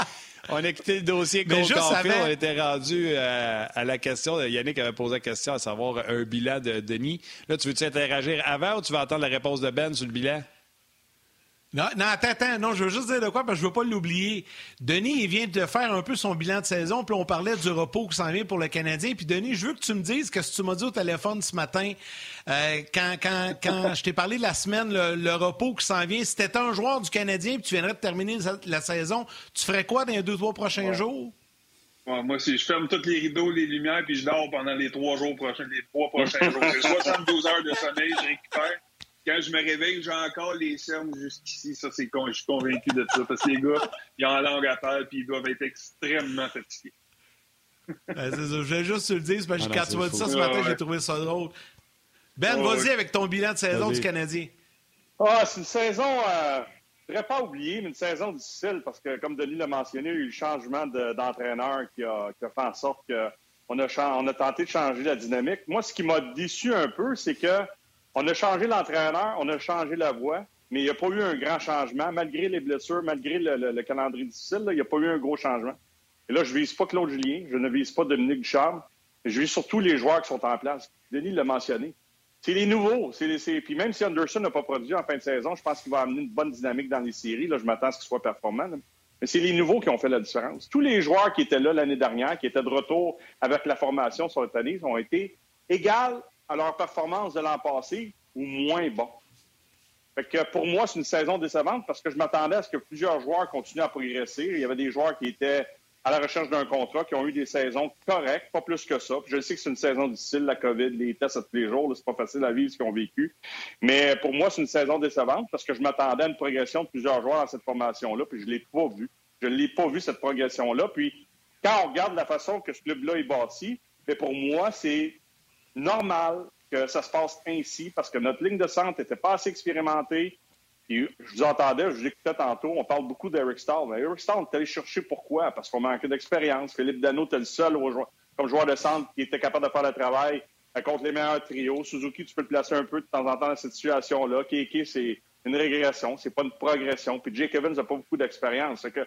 On a quitté le dossier Caulfield. On était rendu euh, à, la question. Yannick avait posé la question à savoir un bilan de Denis. Là, tu veux-tu interagir avant ou tu vas attendre la réponse de Ben sur le bilan? Non, non, attends, attends. Non, je veux juste dire de quoi, parce que je veux pas l'oublier. Denis, il vient de faire un peu son bilan de saison, puis on parlait du repos qui s'en vient pour le Canadien. Puis Denis, je veux que tu me dises ce que tu m'as dit au téléphone ce matin, euh, quand, quand, quand je t'ai parlé de la semaine, le, repos qui s'en vient. Si t'étais un joueur du Canadien, puis tu viendrais de terminer la, saison, tu ferais quoi dans les deux, trois prochains jours? moi, si je ferme tous les rideaux, les lumières, puis je dors pendant les trois jours prochains, les trois prochains jours. J'ai 72 heures de sommeil, je récupère quand je me réveille, j'ai encore les cernes jusqu'ici. Ça, c'est con. Je suis convaincu de ça. Parce que les gars, ils ont la langue à terre puis ils doivent être extrêmement fatigués. c'est ça. Je voulais juste te le dire. Parce que ah quand tu m'as dit ça ce matin, j'ai trouvé ça drôle. Ben, vas-y avec ton bilan de saison du Canadien. Ah, c'est une saison, euh, je ne pas oublier, mais une saison difficile parce que, comme Denis l'a mentionné, il y a eu le changement d'entraîneur qui, a, qui, a, fait en sorte qu'on a, on a tenté de changer la dynamique. Moi, ce qui m'a déçu un peu, c'est que on a changé l'entraîneur, on a changé la voie, mais il n'y a pas eu un grand changement. Malgré les blessures, malgré le, calendrier difficile, il n'y a pas eu un gros changement. Et là, je ne vise pas Claude Julien, je ne vise pas Dominique Ducharme, je vise surtout les joueurs qui sont en place. Denis l'a mentionné. C'est les nouveaux. Puis même si Anderson n'a pas produit en fin de saison, je pense qu'il va amener une bonne dynamique dans les séries. Là, je m'attends à ce qu'il soit performant. Mais c'est les nouveaux qui ont fait la différence. Tous les joueurs qui étaient là l'année dernière, qui étaient de retour avec la formation sur le année, ont été égales à leur performance de l'an passé ou moins bon. Fait que pour moi, c'est une saison décevante parce que je m'attendais à ce que plusieurs joueurs continuent à progresser. Il y avait des joueurs qui étaient à la recherche d'un contrat, qui ont eu des saisons correctes, pas plus que ça. je sais que c'est une saison difficile, la COVID, les tests à tous les jours, c'est pas facile à vivre ce qu'ils ont vécu. Mais pour moi, c'est une saison décevante parce que je m'attendais à une progression de plusieurs joueurs dans cette formation-là, puis je l'ai pas vu. Je l'ai pas vu, cette progression-là. Puis quand on regarde la façon que ce club-là est bâti, mais pour moi, c'est normal que ça se passe ainsi parce que notre ligne de centre n'était pas assez expérimentée. je vous entendais, je vous écoutais tantôt, on parle beaucoup d'Eric Stahl. Mais Eric Stahl, on est allé chercher pourquoi? Parce qu'on manquait d'expérience. Philippe Dano était le seul comme joueur de centre qui était capable de faire le travail contre les meilleurs trios. Suzuki, tu peux le placer un peu de temps en temps dans cette situation-là. Keke, c'est une régression, c'est pas une progression. Puis Jake Evans n'a pas beaucoup d'expérience. tu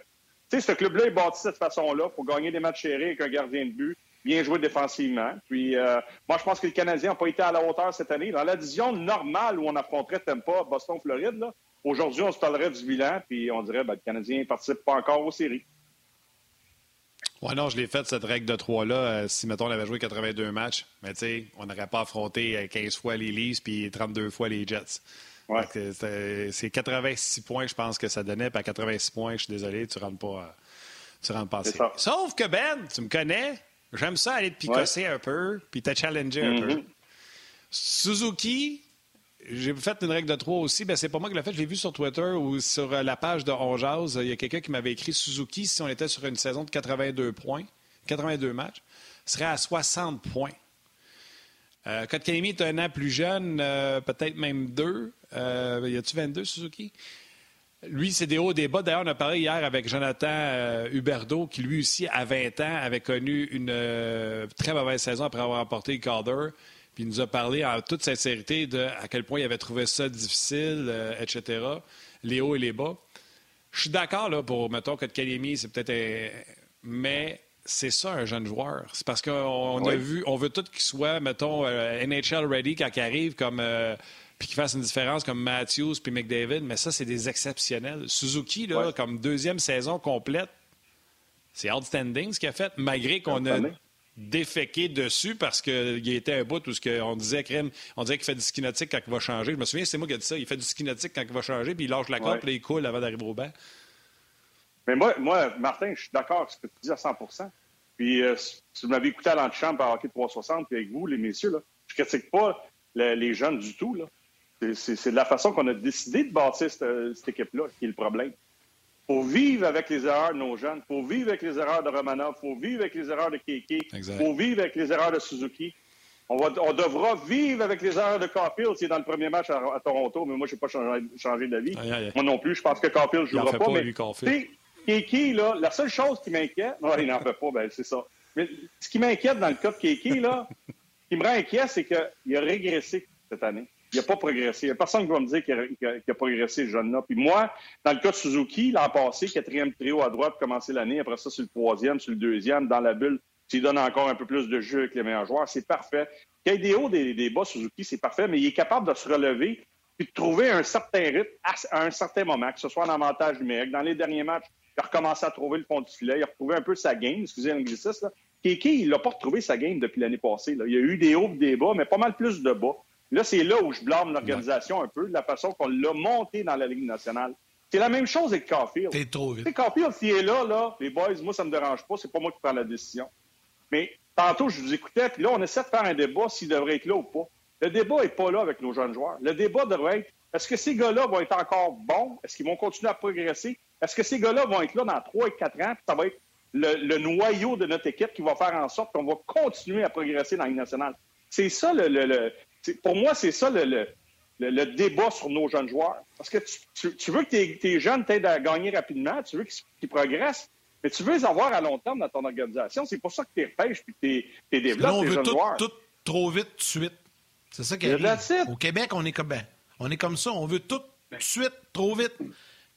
sais, ce club-là est bâti de cette façon-là pour gagner des matchs serrés avec un gardien de but bien joué défensivement. Puis, euh, moi, je pense que les Canadiens n'ont pas été à la hauteur cette année. Dans la division normale où on affronterait Tampa, Boston, Floride, aujourd'hui, on se parlerait du bilan, puis on dirait que ben, le Canadien ne participe pas encore aux séries. Oui, non, je l'ai fait, cette règle de 3-là. Euh, si, mettons, on avait joué 82 matchs, mais tu sais, on n'aurait pas affronté 15 euh, fois les Leafs puis 32 fois les Jets. Ouais. C'est 86 points, je pense, que ça donnait. Puis à 86 points, je suis désolé, tu ne rentres pas, tu rentres pas Sauf que Ben, tu me connais, J'aime ça aller te picosser un peu, puis te challenger un peu. Mm-hmm. Suzuki, j'ai fait une règle de trois aussi. Ben, c'est pas moi qui l'ai fait. Je l'ai vu sur Twitter ou sur euh, la page de On Il y a quelqu'un qui m'avait écrit Suzuki, si on était sur une saison de 82 points, 82 matchs, serait à 60 points. Euh, Kotkaniemi est un an plus jeune, euh, peut-être même deux. Euh, y a-tu 22 Suzuki? Lui, c'est des hauts, des bas. D'ailleurs, on a parlé hier avec Jonathan euh, Huberdeau, qui lui aussi, à 20 ans, avait connu une euh, très mauvaise saison après avoir remporté le Calder. Puis il nous a parlé en toute sincérité de à quel point il avait trouvé ça difficile, euh, etc. Les hauts et les bas. Je suis d'accord là, pour, mettons, que Kalemi, c'est peut-être un... Mais c'est ça, un jeune joueur. C'est parce qu'on a vu, on veut tout qu'il soit, mettons, NHL ready quand il arrive, comme puis qu'il fasse une différence comme Matthews puis McDavid, mais ça, c'est des exceptionnels. Suzuki, là, comme deuxième saison complète, c'est outstanding ce qu'il a fait, malgré qu'on a déféqué dessus parce qu'il était un bout où ce on disait on disait qu'il fait du ski nautique quand il va changer. Je me souviens, c'est moi qui ai dit ça. Il fait du ski nautique quand il va changer, puis il lâche la corde, puis il coule avant d'arriver au banc. Mais moi, moi, Martin, je suis d'accord avec ce que tu dis à 100% Puis, euh, si vous m'avez écouté à l'antichambre par Hockey 360, puis avec vous, les messieurs, là, je critique pas les jeunes du tout. Là. C'est de la façon qu'on a décidé de bâtir cette, cette équipe-là qui est le problème. Il faut vivre avec les erreurs de nos jeunes. Il faut vivre avec les erreurs de Romanov. Il faut vivre avec les erreurs de Keke. Il faut vivre avec les erreurs de Suzuki. On, va, on, devra vivre avec les erreurs de Caulfield s'il est dans le premier match à, Toronto, mais moi, je n'ai pas changé, changé d'avis. Moi non plus, je pense que Caulfield ne jouera pas. pas mais, Keke, là, la seule chose qui m'inquiète, non, il n'en fait pas, ben, c'est ça. Mais ce qui m'inquiète dans le cas de Keke, là, ce qui me rend inquiet, c'est qu'il a régressé cette année. Il n'a pas progressé. Il n'y a personne qui va me dire qu'il a, progressé, ce jeune-là. Puis moi, dans le cas de Suzuki, l'an passé, quatrième trio à droite, commencer l'année, après ça, sur le troisième, sur le deuxième, dans la bulle, s'il donne encore un peu plus de jeu avec les meilleurs joueurs, c'est parfait. Qu'il y ait des hauts, des, bas, Suzuki, c'est parfait, mais il est capable de se relever puis de trouver un certain rythme à, un certain moment, que ce soit en avantage numérique. Dans les derniers matchs, il a recommencé à trouver le fond du filet, il a retrouvé un peu sa game, excusez l'anglicisme. Kiki, il n'a pas retrouvé sa game depuis l'année passée. Il y a eu des hauts des bas, mais pas mal plus de bas. Là, c'est là où je blâme l'organisation un peu, de la façon qu'on l'a monté dans la Ligue nationale. C'est la même chose avec Caulfield. T'es trop vite. Caulfield, s'il est là, là, les boys, moi, ça me dérange pas. C'est pas moi qui prends la décision. Mais tantôt, je vous écoutais, puis là, on essaie de faire un débat s'il devrait être là ou pas. Le débat n'est pas là avec nos jeunes joueurs. Le débat devrait être est-ce que ces gars-là vont être encore bons? Est-ce qu'ils vont continuer à progresser? Est-ce que ces gars-là vont être là dans 3 et 4 ans? Ça va être le, noyau de notre équipe qui va faire en sorte qu'on va continuer à progresser dans la nationale. C'est ça le, pour moi, c'est ça le, débat sur nos jeunes joueurs. Parce que tu, veux que tes, jeunes t'aident à gagner rapidement, tu veux qu'ils progressent, mais tu veux les avoir à long terme dans ton organisation. C'est pour ça que tu repêches et que tu développes on tes veut tout, joueurs. tout trop vite, tout de suite. C'est ça qui arrive. Au Québec, on est comme ben, on est comme ça. On veut tout, tout de suite, trop vite.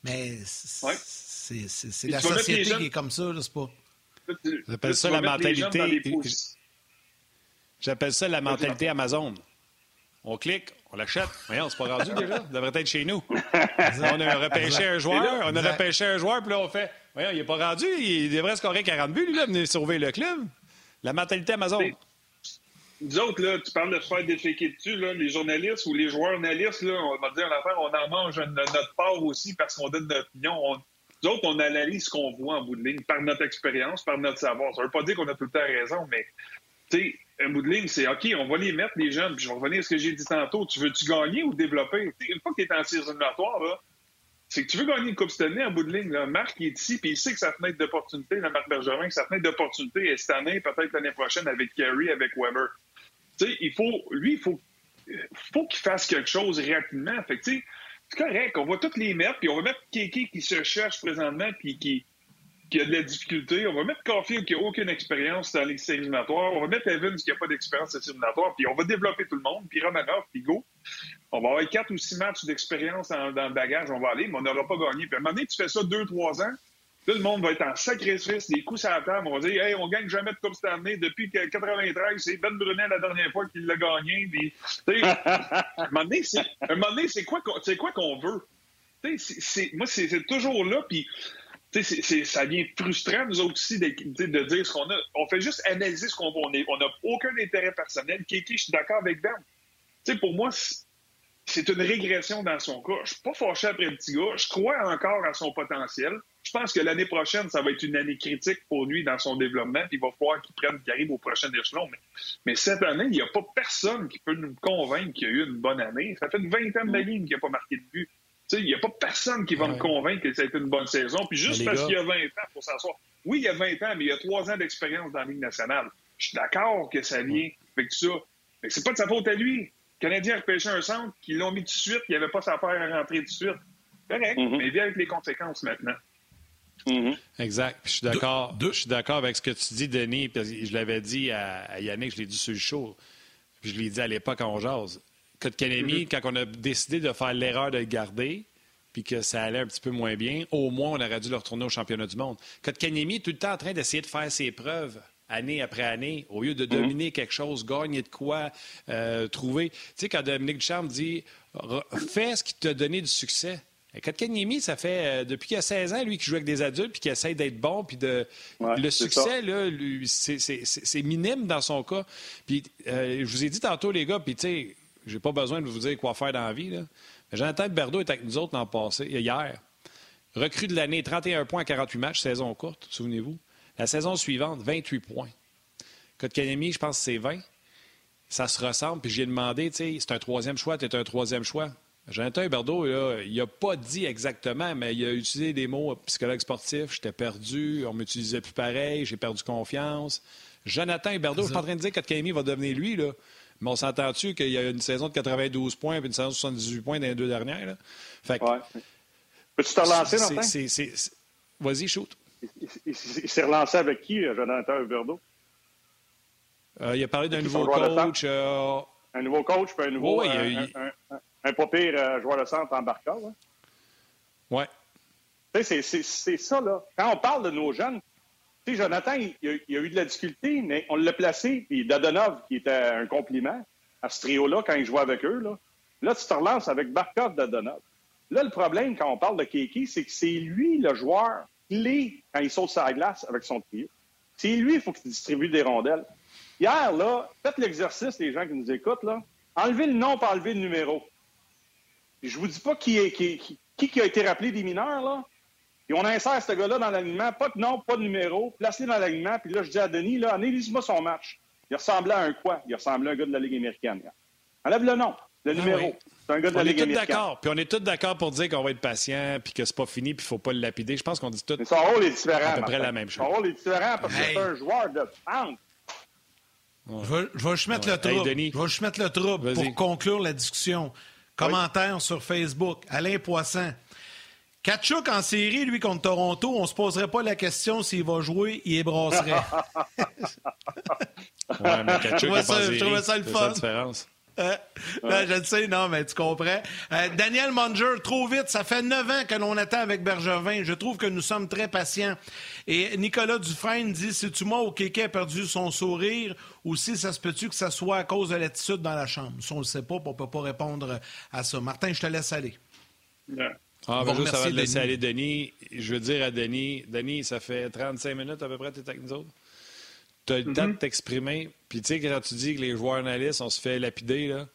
Mais c'est la société qui est comme ça, c'est pas. J'appelle ça la mentalité. J'appelle ça la mentalité Amazon. On clique, on l'achète. Voyons, c'est pas rendu déjà. Ça devrait être chez nous. on a repêché un joueur, on a repêché un joueur, puis là, on fait. Voyons, il n'est pas rendu. Il devrait scorer 40 buts, lui, là, venir sauver le club. La mentalité Amazon. Nous autres, là, tu parles de se faire déféquer dessus, là, les journalistes ou les joueurs analystes, là, on va dire en affaire, on en mange notre part aussi parce qu'on donne notre opinion. nous autres, on analyse ce qu'on voit en bout de ligne par notre expérience, par notre savoir. Ça veut pas dire qu'on a tout le temps raison, mais tu sais, un bout de ligne, c'est OK, on va les mettre, les jeunes, puis je vais revenir à ce que j'ai dit tantôt. Tu veux-tu gagner ou développer? une fois que tu es en série là, c'est que tu veux gagner une Coupe Stanley en bout de ligne. Marc est ici, puis il sait que sa fenêtre d'opportunité, la Marc Bergerin, que sa fenêtre d'opportunité est cette année, peut-être l'année prochaine avec Kerry, avec Weber. Il faut, lui, il faut, faut qu'il fasse quelque chose rapidement. Fait c'est correct, on va toutes les mettre, puis on va mettre Kéké qui se cherche présentement, puis qui, qui a de la difficulté. On va mettre Caulfield qui n'a aucune expérience dans les éliminatoires. On va mettre Evans qui n'a pas d'expérience éliminatoires. Puis on va développer tout le monde. Puis Romanov, puis Go. On va avoir quatre ou six matchs d'expérience dans, le bagage. On va aller, mais on n'aura pas gagné. Puis à un moment donné, tu fais ça deux, trois ans. Tout le monde va être en sacrifice, des coups à la table. On va dire, hey, on gagne jamais de Coupe cette année. Depuis 93, c'est Ben Brunet la dernière fois qu'il l'a gagné. À un moment donné, c'est quoi qu'on veut? moi, c'est toujours là. Puis, c'est, ça devient frustrant, nous autres aussi, de, de dire ce qu'on a. On fait juste analyser ce qu'on voit. On n'a aucun intérêt personnel. Kiki, je suis d'accord avec Ben. pour moi, c'est une régression dans son cas. Je suis pas fâché après le petit gars. Je crois encore à son potentiel. Je pense que l'année prochaine, ça va être une année critique pour lui dans son développement. Puis il va falloir qu'il prenne, qu'il arrive au prochain échelon. Mais, mais cette année, il n'y a pas personne qui peut nous convaincre qu'il y a eu une bonne année. Ça fait 20 ans de la ligne qu'il n'a pas marqué de but. Il n'y a pas personne qui va me convaincre que ça a été une bonne saison. Puis juste parce qu'il y a 20 ans pour s'asseoir. Oui, il y a 20 ans, mais il y a 3 ans d'expérience dans la Ligue nationale. Je suis d'accord que ça vient avec ça. Mais c'est pas de sa faute à lui. Le Canadien a repêché un centre, qu'ils l'ont mis tout de suite, il n'y avait pas sa affaire à rentrer tout de suite. Correct, mm-hmm. mais vient avec les conséquences maintenant. Mm-hmm. Exact. je suis d'accord. Je suis d'accord avec ce que tu dis, Denis. je l'avais dit à, Yannick, je l'ai dit sur le show. je l'ai dit à l'époque en jase. Kotkanemi, mm-hmm. quand on a décidé de faire l'erreur de le garder, puis que ça allait un petit peu moins bien, au moins on aurait dû le retourner au championnat du monde. Kotkanemi est tout le temps en train d'essayer de faire ses preuves année après année, au lieu de mm-hmm. dominer quelque chose, gagner de quoi, euh, trouver. Tu sais, quand Dominique Ducharme dit fais ce qui t'a donné du succès. Kotkaniemi, ça fait euh, depuis qu'il a 16 ans, lui, qui joue avec des adultes puis qui essaie d'être bon. Puis de... le succès, là, c'est minime dans son cas. Puis euh, je vous ai dit tantôt, les gars, puis tu sais, j'ai pas besoin de vous dire quoi faire dans la vie. Là. Jonathan Berdo est avec nous autres l'an passé, hier. Recrue de l'année, 31 points à 48 matchs, saison courte, souvenez-vous. La saison suivante, 28 points. Kotkaniemi, je pense que c'est 20. ça se ressemble. Puis j'ai demandé, tu sais, c'est un troisième choix, tu es un troisième choix. Jonathan Huberdeau, il n'a pas dit exactement, mais il a utilisé des mots psychologue sportif. J'étais perdu, on m'utilisait plus pareil, j'ai perdu confiance. Jonathan Huberdeau, je suis en train de dire que Kami va devenir lui, là. Mais on s'entend-tu qu'il y a une saison de 92 points et une saison de 78 points dans les deux dernières? Là? Fait que, ouais. Peux-tu te relancer, Martin? Vas-y, shoot. Il, s'est relancé avec qui, Jonathan Huberdeau? Euh, il a parlé d'un nouveau coach. Euh... Un nouveau coach, puis un nouveau. Un, il... un, un, un, pas pire euh, joueur de centre en barca. Hein? Ouais. C'est ça, là. Quand on parle de nos jeunes, tu sais, Jonathan, il, il, a, eu de la difficulté, mais on l'a placé, puis Dadonov, qui était un compliment à ce trio-là quand il jouait avec eux, là, là tu te relances avec Barkov, Dadonov. Là, le problème, quand on parle de Kiki, c'est que c'est lui le joueur clé quand il saute sur la glace avec son trio. C'est lui, il faut qu'il distribue des rondelles. Hier, là, faites l'exercice, les gens qui nous écoutent, là. Enlevez le nom, pas enlever le numéro. Je vous dis pas qui, est, qui a été rappelé des mineurs, là. Et on insère ce gars-là dans l'alignement, pas de nom, pas de numéro, placé dans l'alignement, puis là, je dis à Denis, là, analyse-moi son match. Il ressemblait à un quoi? Il ressemblait à un gars de la Ligue américaine. Enlève le nom, le ah numéro. C'est un gars de la Ligue américaine. d'accord. Puis on est tous d'accord pour dire qu'on va être patient, puis que c'est pas fini, puis il faut pas le lapider. Je pense qu'on dit tout. Mais son rôle est différent. À peu près la même chose. Son rôle est différent parce que c'est un joueur de centre. Je vais, je vais juste mettre le trouble. je vais juste mettre le trouble pour conclure la discussion. Commentaire sur Facebook. Alain Poisson. Kachuk en série, lui, contre Toronto, on se poserait pas la question s'il va jouer, il ébrasserait. ouais, mais Kachuk je trouvais ça le fun. Euh, je le sais, non, mais tu comprends. Euh, Daniel Munger, trop vite, ça fait neuf ans que l'on attend avec Bergevin. Je trouve que nous sommes très patients. Et Nicolas Dufresne dit, si tu moi au Kéké a perdu son sourire ou si ça se peut-tu que ça soit à cause de l'attitude dans la chambre? Ça, on le sait pas, on peut pas répondre à ça. Martin, je te laisse aller. Ah, ben, juste avant de laisser aller Denis, je veux dire à Denis, Denis, ça fait 35 minutes à peu près que tu es avec nous autres. Tu as le temps de mm-hmm. t'exprimer. Puis, tu sais, quand tu dis que les joueurs analystes, on se fait lapider, là,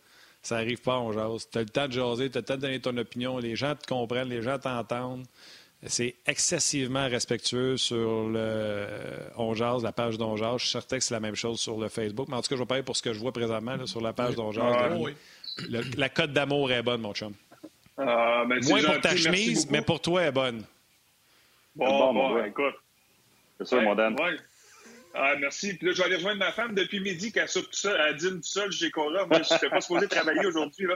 ça n'arrive pas, on jase. Tu as le temps de jaser, tu as le temps de donner ton opinion. Les gens te comprennent, les gens t'entendent. C'est excessivement respectueux sur le On jase, la page d'On jase. Je suis certain que c'est la même chose sur le Facebook. Mais en tout cas, je vais parler pour ce que je vois présentement là, sur la page d'On jase. la cote d'amour est bonne, mon chum. Euh, ben, Moins pour ta chemise, mais pour toi, elle est bonne. Bon, bon, écoute. C'est ça, mon Dan. Ouais. Ah, merci. Puis là, je vais aller rejoindre ma femme depuis midi qu'elle soupe tout seul, elle dîne tout seul chez Cora. Moi, je n'étais pas supposé travailler aujourd'hui. Là.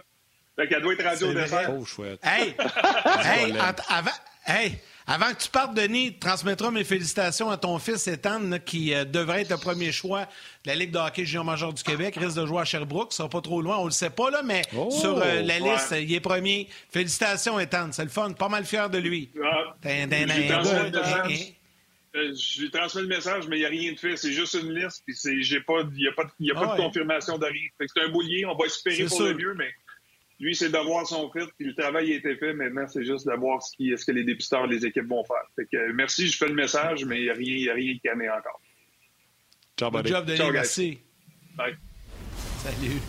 Fait qu'elle doit être au dessert. Oh, chouette. Hey! hey! avant, hey! Avant que tu partes, Denis, transmettras mes félicitations à ton fils Ethan, qui euh, devrait être le premier choix de la Ligue de hockey junior major du Québec. risque de jouer à Sherbrooke. Ça sera pas trop loin. On le sait pas, là, mais oh! sur euh, la liste, il est premier. Félicitations, Ethan. C'est le fun. Pas mal fier de lui. Ah, je lui transmets le message, mais il n'y a rien de fait. C'est juste une liste, puis il n'y a pas, y a pas, y a pas de confirmation de rien. C'est un boulier, on va espérer pour le mieux, mais lui, c'est de voir son fit, puis le travail a été fait. Maintenant, c'est juste de voir ce, qui, ce que les dépisteurs, les équipes vont faire. Fait que, merci, je fais le message, mais il n'y a rien, y a rien qui encore. Ciao, Bon job, Denis. Merci. Bye. Salut.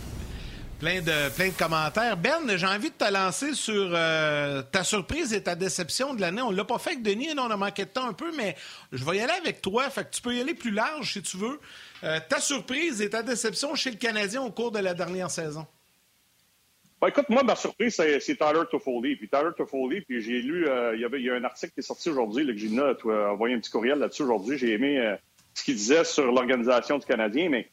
Plein de, plein de commentaires. Ben, j'ai envie de te lancer sur euh, ta surprise et ta déception de l'année. On ne l'a pas fait avec Denis, on a manqué de temps un peu, mais je vais y aller avec toi. Fait que tu peux y aller plus large si tu veux. Euh, ta surprise et ta déception chez le Canadien au cours de la dernière saison. Ben, écoute, moi, ma surprise, c'est, Tyler Toffoli. Puis Tyler Toffoli, puis j'ai lu, euh, il, y avait, il y a un article qui est sorti aujourd'hui, que j'ai envoyé un petit courriel là-dessus aujourd'hui. J'ai aimé ce qu'il disait sur l'organisation du Canadien, mais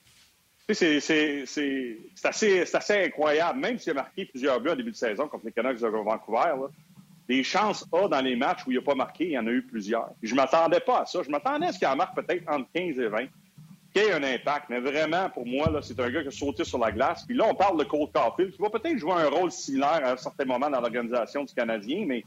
c'est assez, assez, incroyable. Même s'il a marqué plusieurs buts en début de saison contre les Canucks de Vancouver, là, des chances A dans les matchs où il n'a pas marqué, il y en a eu plusieurs. je ne m'attendais pas à ça. Je m'attendais à ce qu'il en marque peut-être entre 15 et 20, qu'il ait un impact. Mais vraiment, pour moi, c'est un gars qui a sauté sur la glace. Puis là, on parle de Cole Caulfield, qui va peut-être jouer un rôle similaire à un certain moment dans l'organisation du Canadien. Mais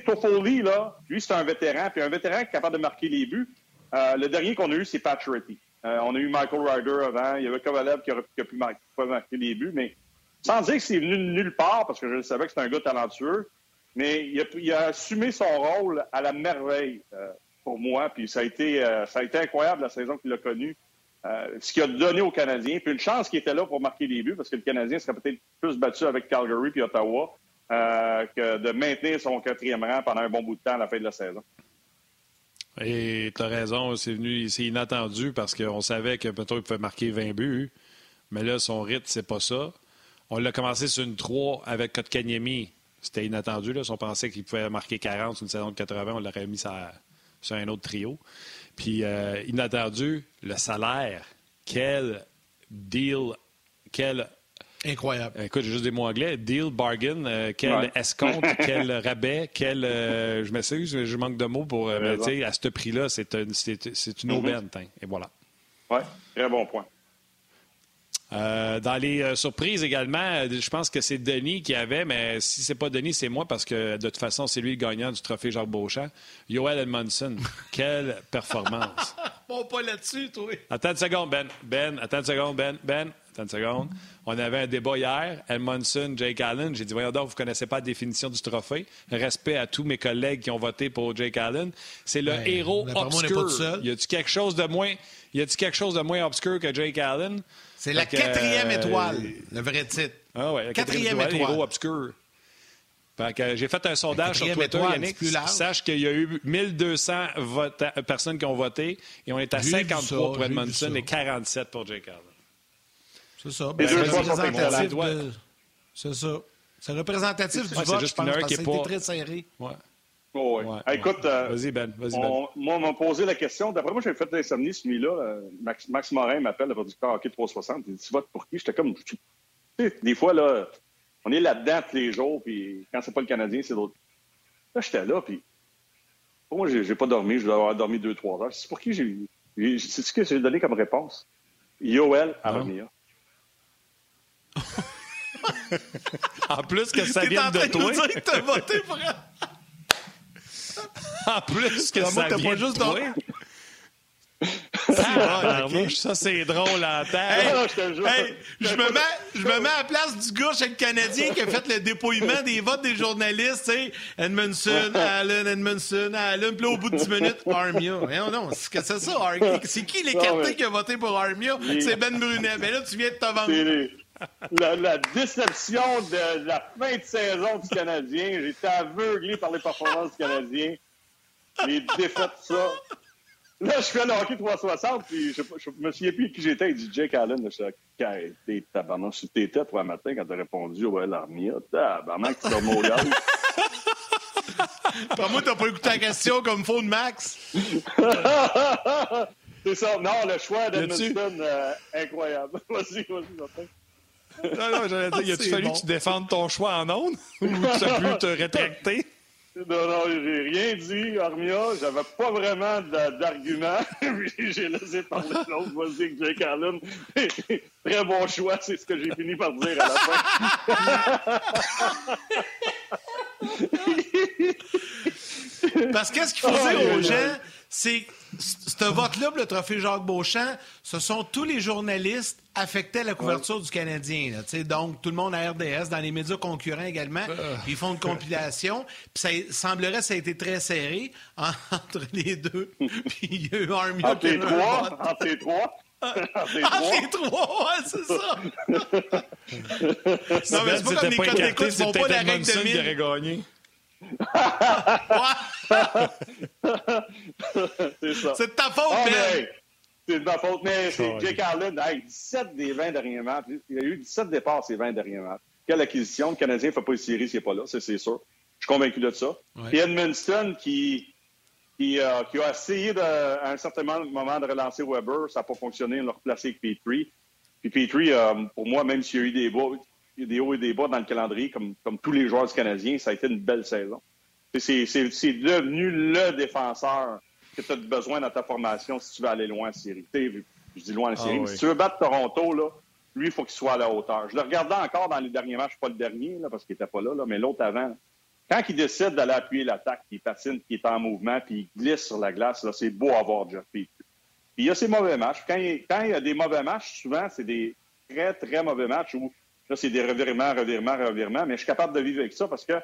Toffoli, là, lui, c'est un vétéran. Puis un vétéran qui est capable de marquer les buts. Euh, le dernier qu'on a eu, c'est Patrick. Euh, on a eu Michael Ryder avant. Il y avait Kovalev qui, aurait, pu marquer, les buts. Mais sans dire que c'est venu de nulle part, parce que je savais que c'était un gars talentueux, mais il a, assumé son rôle à la merveille euh, pour moi. Puis ça a, été, ça a été incroyable la saison qu'il a connue. Ce qu'il a donné aux Canadiens. Puis une chance qu'il était là pour marquer les buts, parce que le Canadien serait peut-être plus battu avec Calgary puis Ottawa que de maintenir son quatrième rang pendant un bon bout de temps à la fin de la saison. Et tu as raison, c'est venu, c'est inattendu parce qu'on savait que peut-être il pouvait marquer 20 buts. Mais là, son rythme, c'est pas ça. On l'a commencé sur une 3 avec Kotkaniemi. C'était inattendu. Là. Si on pensait qu'il pouvait marquer 40 sur une saison de 80, on l'aurait mis sur, un autre trio. Puis, euh, inattendu, le salaire. Quel deal, quel Incroyable. Écoute, j'ai juste des mots anglais. Deal, bargain, euh, quel escompte, quel rabais, quel. Euh, je m'excuse, je manque de mots pour. Euh, à ce prix-là, c'est une, une mhm. aubaine. Et voilà. Oui, très bon point. Dans les surprises également, je pense que c'est Denis qui avait, mais si c'est pas Denis, c'est moi parce que de toute façon, c'est lui le gagnant du trophée Jacques Beauchamp. Yoel Edmondson, quelle performance! bon, pas là-dessus, toi. Attends une seconde, Ben. Ben, attends une seconde, Ben. Ben, attends une seconde. On avait un débat hier, Edmondson, Jake Allen. J'ai dit, voyons donc, vous ne connaissez pas la définition du trophée. Respect à tous mes collègues qui ont voté pour Jake Allen. C'est le ben, héros obscur. Y a-tu quelque chose de moins, y a quelque chose de moins obscur que Jake Allen? C'est la quatrième euh, étoile, le vrai titre. Ah ouais, la quatrième, étoile, héros obscur. J'ai fait un sondage sur Twitter, Yannick. Sache qu'il y a eu 1200 personnes qui ont voté et on est à 53 pour Edmondson et 47 pour Jake Allen. C'est ça. Ben, c'est représentatif. De... C'est ça. C'est représentatif du vote, je pense, parce que c'était très serré. Ouais. Oh, ouais. écoute, euh, vas-y Ben, vas-y Ben. Moi, on m'a posé la question. D'après moi, j'ai fait l'insomnie ce nuit-là. Euh, Max, Max, Morin m'appelle, le producteur Hockey 360. Il dit Tu votes pour qui? J'étais comme. Des fois, là, on est là-dedans tous les jours, puis quand c'est pas le Canadien, c'est l'autre. Là, j'étais là, puis. Moi, j'ai pas dormi. Je dois avoir dormi deux, trois heures. C'est pour qui j'ai. C'est ce que j'ai donné comme réponse? Yoel Armia. en plus que ça vient de, toi. De voté pour... en plus que ça vient pas juste de toi. Ça, c'est drôle en tête. je, me mets, je me mets à la place du gars chez le Canadien qui a fait le dépouillement des votes des journalistes. sais Edmondson, Allen, Edmondson, Allen. Puis là, au bout de 10 minutes, Armia. Non, non, c'est ça, Armia. C'est qui l'écarté qui a voté pour Armia? C'est Ben Brunet. Mais là, tu viens de te vendre la, déception de la fin de saison du Canadien. J'étais aveuglé par les performances du Canadien. Les défaites, ça. Là, je fais le hockey 360, puis je, je, me souviens plus qui j'étais. Il dit Jake Allen. Je suis t'es tabarnak sur tes têtes, toi, matin, quand t'as répondu, ouais, l'armia. Tabarnak, tu dormes au gaz. Par moi, t'as pas écouté la question comme faux de Max. C'est ça. Non, le choix d'Edmondson, euh, incroyable. Vas-y, vas-y, non, non, j'allais dire, y a-tu fallu que tu défendes ton choix en ondes? Ou tu as pu te rétracter? Non, non, j'ai rien dit, Armia. J'avais pas vraiment d'argument. j'ai laissé parler l'autre. Vas-y, que Jake Allen. Très bon choix, c'est ce que j'ai fini par dire à la fin. Parce qu'est-ce qu'il faut dire aux gens, c'est ce vote-là, le trophée Jacques Beauchamp, ce sont tous les journalistes affectés à la couverture du Canadien. donc, tout le monde à RDS, dans les médias concurrents également, ah. ils font une compilation. Puis ça semblerait que ça a été très serré entre les deux. Puis il y a eu Army Entre les trois? Entre les trois? Entre les trois, ouais, c'est ça! non, mais c'est pas comme les codes d'écoute, ils font pas la règle de mille. C'est ça. C'est de ta faute, oh, C'est de ma faute, mais c'est Jake Allen. 17 des 20 derniers matchs. Il y a eu 17 départs ces 20 derniers matchs. Quelle acquisition. Le Canadien ne fait pas une série s'il n'est pas là, c'est sûr. Je suis convaincu de ça. Et Edmundston qui, qui, euh, qui, a essayé de, à un certain moment de relancer Weber, ça n'a pas fonctionné, on l'a replacé avec Petrie. Puis Petrie, euh, pour moi, même s'il y a eu des bas, des hauts et des bas dans le calendrier, comme, comme tous les joueurs du Canadien, ça a été une belle saison. C'est devenu le défenseur que tu as besoin dans ta formation si tu veux aller loin en série. Je dis loin en ah série. Si tu veux battre Toronto, là, lui, il faut qu'il soit à la hauteur. Je le regardais encore dans les derniers matchs, pas le dernier, là, parce qu'il n'était pas là, là mais l'autre avant. Quand il décide d'aller appuyer l'attaque, il patine, qui est en mouvement, puis il glisse sur la glace, c'est beau à voir Jeff Puis il y a ses mauvais matchs. Quand il, quand il y a des mauvais matchs, souvent, c'est des très, très mauvais matchs où là, c'est des revirements, revirements, revirements, mais je suis capable de vivre avec ça parce que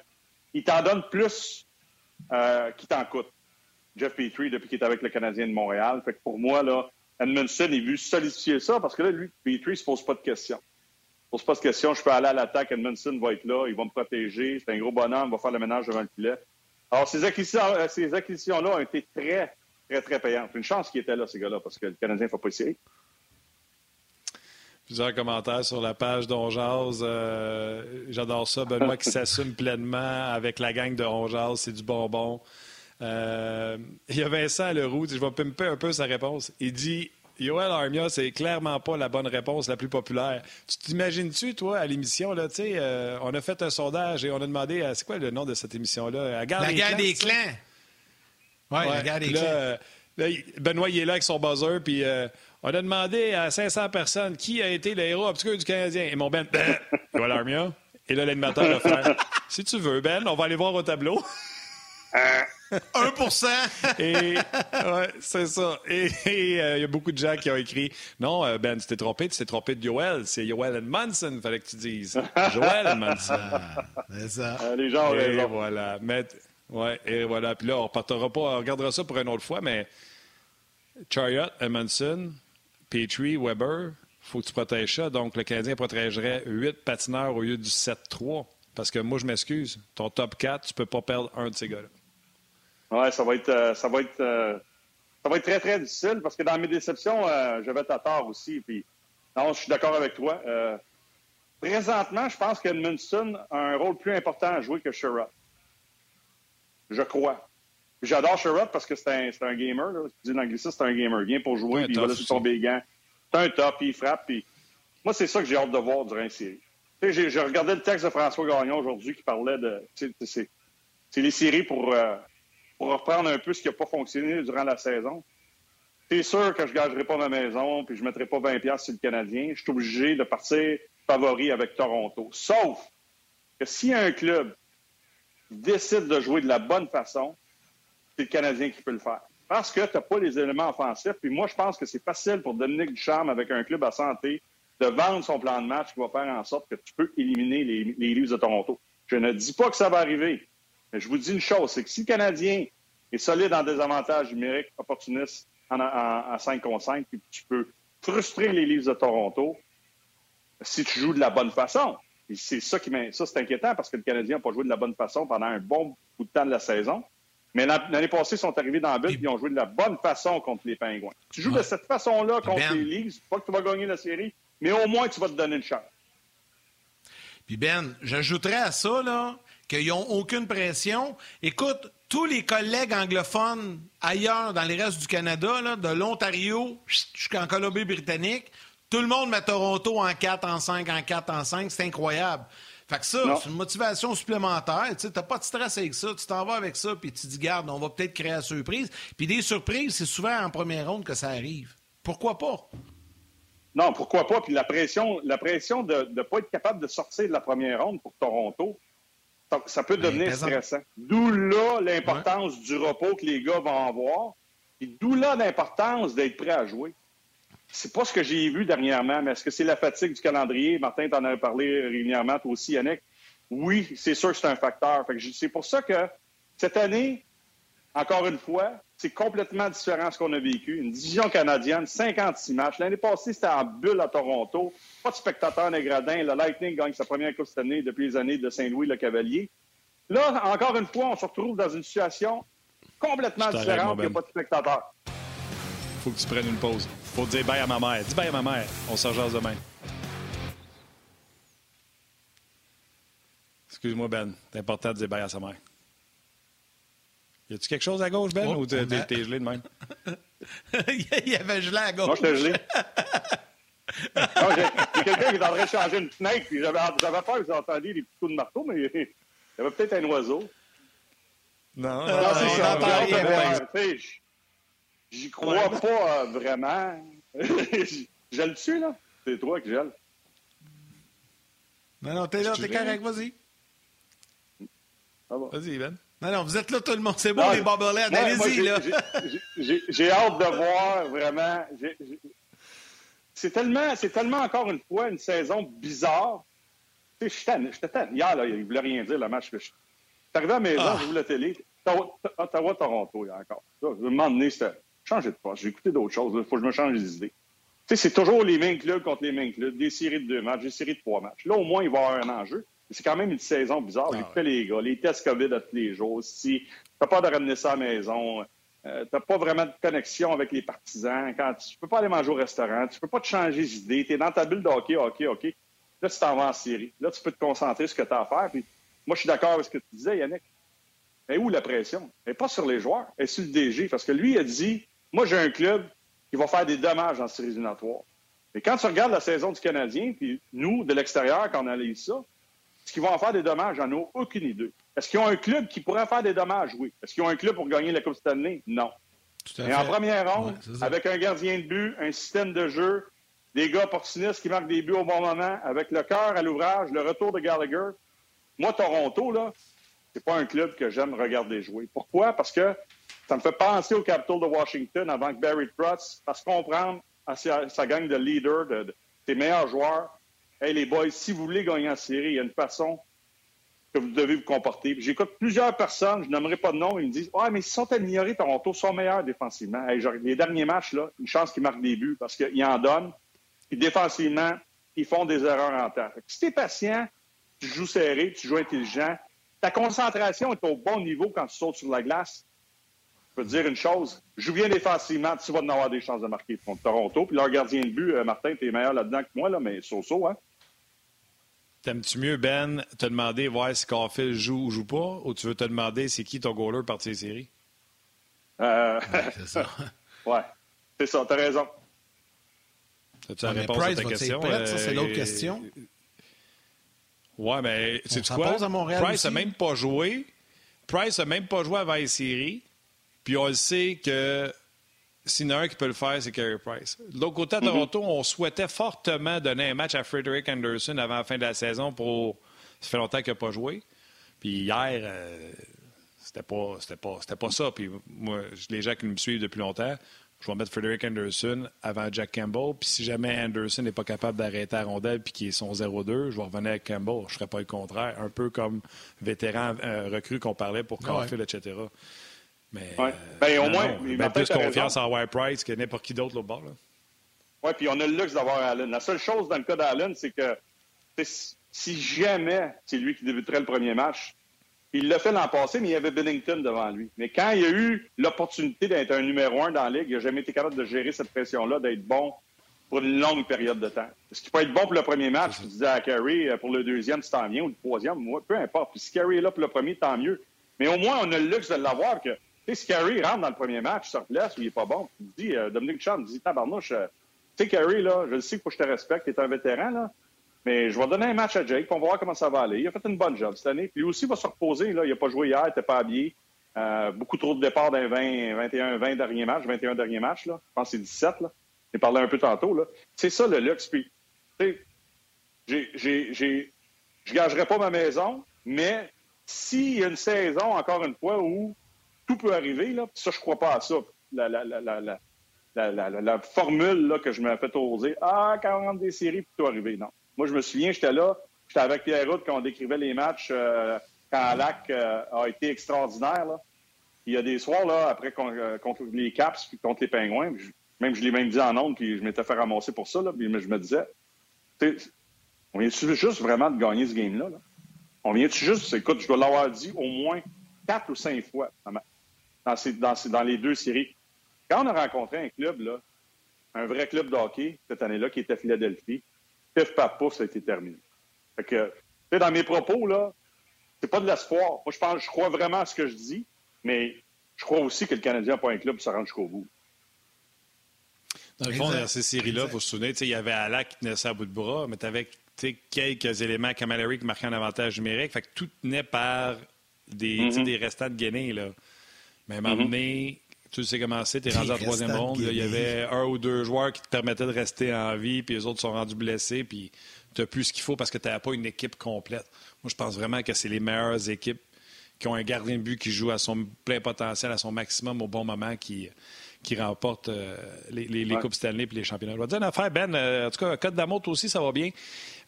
il t'en donne plus euh, qu'il t'en coûte. Jeff Petrie, depuis qu'il est avec le Canadien de Montréal. Fait que pour moi, là, Edmondson est vu solidifier ça parce que là, lui, Petrie ne se pose pas de questions. Il ne se pose pas de questions. Je peux aller à l'attaque. Edmondson va être là. Il va me protéger. C'est un gros bonhomme. Il va faire le ménage devant le filet. Alors, ces acquisitions-là ces acquisitions ont été très, très, très payantes. Une chance qu'il était là, ces gars-là, parce que le Canadien ne fait pas essayer. Plusieurs commentaires sur la page d'Onjaz. Euh, j'adore ça. Benoît qui s'assume pleinement avec la gang de Onjaz. C'est du bonbon. Euh, il y a Vincent Leroux. Je vais pimper un peu sa réponse. Il dit Yoel Armia, c'est clairement pas la bonne réponse la plus populaire. Tu t'imagines-tu, toi, à l'émission, là, tu sais, euh, on a fait un sondage et on a demandé, c'est quoi le nom de cette émission-là? La guerre, des, clans. Oui, la guerre des clans. Benoît, il est là avec son buzzer, puis on a demandé à 500 personnes qui a été le héros obscur du Canadien. Et mon Ben, Joel Armia. Et là, l'animateur va faire Si tu veux, Ben, on va aller voir au tableau. 1% Et ouais, c'est ça. Et euh, il y a beaucoup de gens qui ont écrit Non, euh, Ben, tu t'es trompé, tu t'es trompé de Joel. C'est Joel Edmondson, il fallait que tu dises. Joel Edmondson. Ah, c'est ça. Euh, les gens ont Et voilà. Mais, ouais, et voilà. Puis là, on repartira pas, on regardera ça pour une autre fois, mais Chariot, Edmondson, Petrie, Weber, faut que tu protèges ça. Donc, le Canadien protégerait 8 patineurs au lieu du 7-3. Parce que moi, je m'excuse, ton top 4, tu peux pas perdre un de ces gars-là. Oui, ça va être euh, ça va être euh, ça va être très, très difficile parce que dans mes déceptions, euh, je vais être à tort aussi. Puis, non, je suis d'accord avec toi. présentement, je pense que Munson a un rôle plus important à jouer que Sherrod. Je crois. J'adore Sherrod parce que c'est un, un, gamer. Là. Tu dis l'anglicisme, c'est un gamer. Il vient pour jouer, puis il va là sur son béguin. C'est un top, puis il frappe. Puis... Moi, c'est ça que j'ai hâte de voir durant la série. J'ai regardé le texte de François Gagnon aujourd'hui qui parlait de. C'est les séries pour, euh, pour reprendre un peu ce qui n'a pas fonctionné durant la saison. C'est sûr que je ne gagerai pas ma maison puis je ne mettrai pas 20$ sur le Canadien. Je suis obligé de partir favori avec Toronto. Sauf que si un club décide de jouer de la bonne façon, c'est le Canadien qui peut le faire. Parce que tu n'as pas les éléments offensifs. Puis moi, je pense que c'est facile pour Dominique Ducharme, avec un club à santé, de vendre son plan de match qui va faire en sorte que tu peux éliminer les, les Leafs de Toronto. Je ne dis pas que ça va arriver, mais je vous dis une chose, c'est que si le Canadien est solide en désavantage numérique, opportuniste en, en, 5 contre 5, puis tu peux frustrer les Leafs de Toronto, si tu joues de la bonne façon. Et c'est ça qui ça c'est inquiétant parce que le Canadien n'a pas joué de la bonne façon pendant un bon bout de temps de la saison. Mais l'année passée, ils sont arrivés dans le but et ils ont joué de la bonne façon contre les Pingouins. Tu joues de cette façon-là contre ben- les Leafs, pas que tu vas gagner la série, mais au moins tu vas te donner une chance. Puis Ben, j'ajouterais à ça là, qu'ils n'ont aucune pression. Écoute, tous les collègues anglophones ailleurs dans les restes du Canada, là, de l'Ontario jusqu'en Colombie-Britannique, tout le monde met Toronto en 4, en 5, en 4, en 5. C'est incroyable. Fait que ça, c'est une motivation supplémentaire. Tu n'as pas de stress avec ça. Tu t'en vas avec ça, puis tu dis, garde, on va peut-être créer la surprise. Puis des surprises, c'est souvent en première ronde que ça arrive. Pourquoi pas? Non, pourquoi pas? Puis la pression, la pression de ne pas être capable de sortir de la première ronde pour Toronto, ça, peut devenir stressant. D'où là l'importance du repos que les gars vont avoir. Puis d'où là l'importance d'être prêt à jouer. C'est pas ce que j'ai vu dernièrement, mais est-ce que c'est la fatigue du calendrier? Martin, t'en as parlé régulièrement, toi aussi, Yannick. Oui, c'est sûr que c'est un facteur. C'est pour ça que cette année, encore une fois, c'est complètement différent de ce qu'on a vécu. Une division canadienne, 56 matchs. L'année passée, c'était en bulle à Toronto. Pas de spectateurs négradins. Le Lightning gagne sa première Coupe cette année depuis les années de Saint-Louis-le-Cavalier. Là, encore une fois, on se retrouve dans une situation complètement différente. Il n'y a pas de spectateurs. Faut que tu prennes une pause. Faut dire bye à ma mère. Dis bye à ma mère. On se rejoint demain. Excuse-moi, Ben. C'est important de dire bye à sa mère. Y a-tu quelque chose à gauche, Ben, oh, ou t'es gelé de même? Il y avait gelé à gauche. Moi, j'étais gelé. J'ai quelqu'un qui est en train de changer une fenêtre, puis j'avais peur que vous entendiez des petits coups de marteau, mais il y avait peut-être un oiseau. Non, non, non, c'est ça. J'y crois pas euh, vraiment. je le dessus, là? C'est toi qui gèle. Non, non, t'es là, t'es correct, vas-y. Vas-y, Ben. Non, non, vous êtes là tout le monde. C'est bon, les barbelettes. Allez-y, là. J'ai hâte de voir, vraiment. C'est tellement, tellement, encore une fois, une saison bizarre. Tu sais, j'étais tanné. Hier, là, il ne voulait rien dire, le match. Je suis arrivé à la maison, ah. j'ai vu la télé. Ottawa-Toronto, il y a encore. je me demandais, c'était changer de poste. J'ai écouté d'autres choses. Il faut que je me change les idées. Tu sais, c'est toujours les mês clubs contre les mês clubs, des séries de deux matchs, des séries de trois matchs. Là, au moins, il va y avoir un enjeu. C'est quand même une saison bizarre. Ah, fait les gars, les tests COVID à tous les jours. Si t'as pas de ramener ça à la maison, euh, tu n'as pas vraiment de connexion avec les partisans. Quand tu ne peux pas aller manger au restaurant, tu ne peux pas te changer d'idée. Tu es dans ta bulle de hockey, hockey, hockey. Là, tu t'en vas en série. Là, tu peux te concentrer sur ce que tu as à faire. Puis, moi, je suis d'accord avec ce que tu disais, Yannick. Mais où la pression? Elle n'est pas sur les joueurs, elle est sur le DG. Parce que lui, il a dit Moi, j'ai un club qui va faire des dommages en série éliminatoire. Mais quand tu regardes la saison du Canadien, puis nous, de l'extérieur, quand on analyse ça, est-ce qu'ils vont en faire des dommages? J'en ai aucune idée. Est-ce qu'ils ont un club qui pourrait faire des dommages? Oui. Est-ce qu'ils ont un club pour gagner la Coupe Stanley? Non. Mais en première ronde, avec un gardien de but, un système de jeu, des gars opportunistes qui marquent des buts au bon moment, avec le cœur à l'ouvrage, le retour de Gallagher. Moi, Toronto, là, c'est pas un club que j'aime regarder jouer. Pourquoi? Parce que ça me fait penser au Capitol de Washington avant que Barry Trotz fasse comprendre à sa, gang de leaders, de, ses meilleurs joueurs, Hey, les boys, si vous voulez gagner en série, il y a une façon que vous devez vous comporter. J'écoute plusieurs personnes, je n'aimerais pas de nom, ils me disent Ah, mais ils sont améliorés, Toronto, sont meilleurs défensivement. les derniers matchs, là, une chance qu'ils marquent des buts parce qu'ils en donnent. Puis défensivement, ils font des erreurs en temps. si tu es patient, tu joues serré, tu joues intelligent, ta concentration est au bon niveau quand tu sautes sur la glace. Je peux te dire une chose, joue bien défensivement, tu vas en avoir des chances de marquer contre Toronto. Puis leur gardien de but, euh, Martin, tu es meilleur là-dedans que moi, là, mais so-so, hein? T'aimes-tu mieux, Ben, te demander voir si Caulfield joue ou joue pas, ou tu veux te demander c'est qui ton goaler par tes séries? Euh... c'est ça. ouais, c'est ça, t'as raison. As-tu la réponse à ta question? Prête, ça, c'est l'autre euh, question. Ouais, mais c'est quoi? Price n'a même pas joué. Price n'a même pas joué avant les séries. Puis on le sait que s'il y en a un qui peut le faire, c'est Carey Price. De l'autre côté, à Toronto, on souhaitait fortement donner un match à Frederick Anderson avant la fin de la saison pour. Ça fait longtemps qu'il n'a pas joué. Puis hier, euh, c'était pas, c'était pas, c'était pas ça. Puis moi, les gens qui me suivent depuis longtemps, je vais mettre Frederick Anderson avant Jack Campbell. Puis si jamais Anderson n'est pas capable d'arrêter la rondelle puis qu'il est son 0-2, je vais revenir avec Campbell. Je ne ferai pas le contraire. Un peu comme vétéran euh, recru qu'on parlait pour Caulfield, etc. Mais ouais. ben, au moins, ben, plus confiance en White Price que n'importe qui d'autre l'autre bord. Oui, puis on a le luxe d'avoir Allen. La seule chose dans le cas d'Allen, c'est que si jamais c'est lui qui débuterait le premier match, il l'a fait l'an passé, mais il y avait Bennington devant lui. Mais quand il a eu l'opportunité d'être un numéro un dans la Ligue, il n'a jamais été capable de gérer cette pression-là, d'être bon pour une longue période de temps. Est-ce qu'il peut être bon pour le premier match? Tu disais à Carey, euh, pour le deuxième, si t'en viens, ou le troisième, peu importe. Puis si Carey est là pour le premier, tant mieux. Mais au moins, on a le luxe de l'avoir que si Carey rentre dans le premier match, sur place, où il n'est pas bon, tu dis, euh, Dominique Cham dit, tabarnouche, euh, tu sais, Carey, là, je le sais que je te respecte, tu es un vétéran, là, mais je vais donner un match à Jake, on va voir comment ça va aller. Il a fait une bonne job cette année. Puis lui aussi, il va se reposer, là. Il n'a pas joué hier, il n'était pas habillé. Euh, beaucoup trop de départs dans les 20, 21, 20 derniers matchs, 21 derniers matchs, là. Je pense que c'est 17, là. J'ai parlé un peu tantôt, là. C'est ça, le luxe. Puis, sais, je gagerai pas ma maison, mais s'il y a une saison, encore une fois, où tout peut arriver. Là. Ça, je crois pas à ça. La, la, la, la formule là, que je me fait oser, ah, quand on rentre des séries, tout peut arriver. Non. Moi, je me souviens, j'étais là, j'étais avec Pierre Route quand on décrivait les matchs euh, quand Lac euh, a été extraordinaire. Là. Il y a des soirs, là, après euh, contre les Caps puis contre les Pingouins, même je l'ai même dit en ondes, puis je m'étais fait ramasser pour ça, là, puis je me disais, on vient-tu juste vraiment de gagner ce game-là? Là? On vient-tu juste, écoute, je dois l'avoir dit au moins quatre ou cinq fois dans, les deux séries. Quand on a rencontré un club, là, un vrai club de hockey, cette année-là, qui était Philadelphie, pif paf pouf, ça a été terminé. Fait que, dans mes propos, là, c'est pas de l'espoir. Moi, je pense, je crois vraiment à ce que je dis, mais je crois aussi que le Canadien n'a pas un club pour se rendre jusqu'au bout. Dans le fond, dans ces séries-là, vous vous souvenez, il y avait Alak qui tenait ça à bout de bras, mais avais quelques éléments, Kamalery qui marquaient un avantage numérique. Fait que tout tenait par des, mm-hmm. des restants de Guinée. Là. Mais à moment donné, tu sais comment c'est, tu es rendu en troisième ronde. Il y avait un ou deux joueurs qui te permettaient de rester en vie, puis les autres sont rendus blessés, puis tu n'as plus ce qu'il faut parce que tu n'as pas une équipe complète. Moi, je pense vraiment que c'est les meilleures équipes qui ont un gardien de but qui joue à son plein potentiel, à son maximum au bon moment, qui, qui remportent euh, les, les, Coupes Stanley et les championnats. Je vais te dire une affaire, Ben. Euh, en tout cas, Code d'Amour, aussi, ça va bien.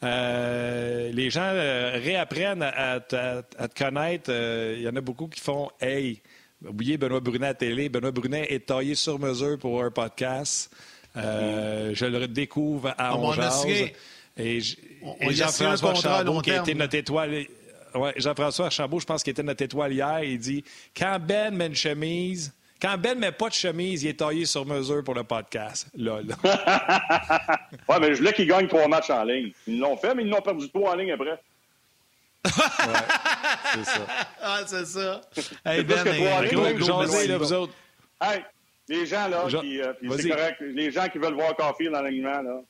Euh, les gens réapprennent à, te connaître. Il y en a beaucoup qui font Hey, oubliez Benoît Brunet à télé. Benoît Brunet est taillé sur mesure pour un podcast. Euh, je le découvre à Ongeaz. Et, Jean-François Chambault, qui a été notre étoile. Ouais, Jean-François Chambault, je pense qu'il était notre étoile hier. Il dit Quand Ben met une chemise, Quand Ben met pas de chemise, il est taillé sur mesure pour le podcast. Là, là. ouais, mais je voulais qu'ils gagnent trois matchs en ligne. Ils l'ont fait, mais ils l'ont perdu trois en ligne après. Ouais, c'est ça. Ah, c'est ça. Hey, Ben, que gros, gros, gros, là, vous autres. Hey, les gens, là, Je... qui, euh, c'est correct, les gens qui veulent voir Caulfield dans l'alignement, là,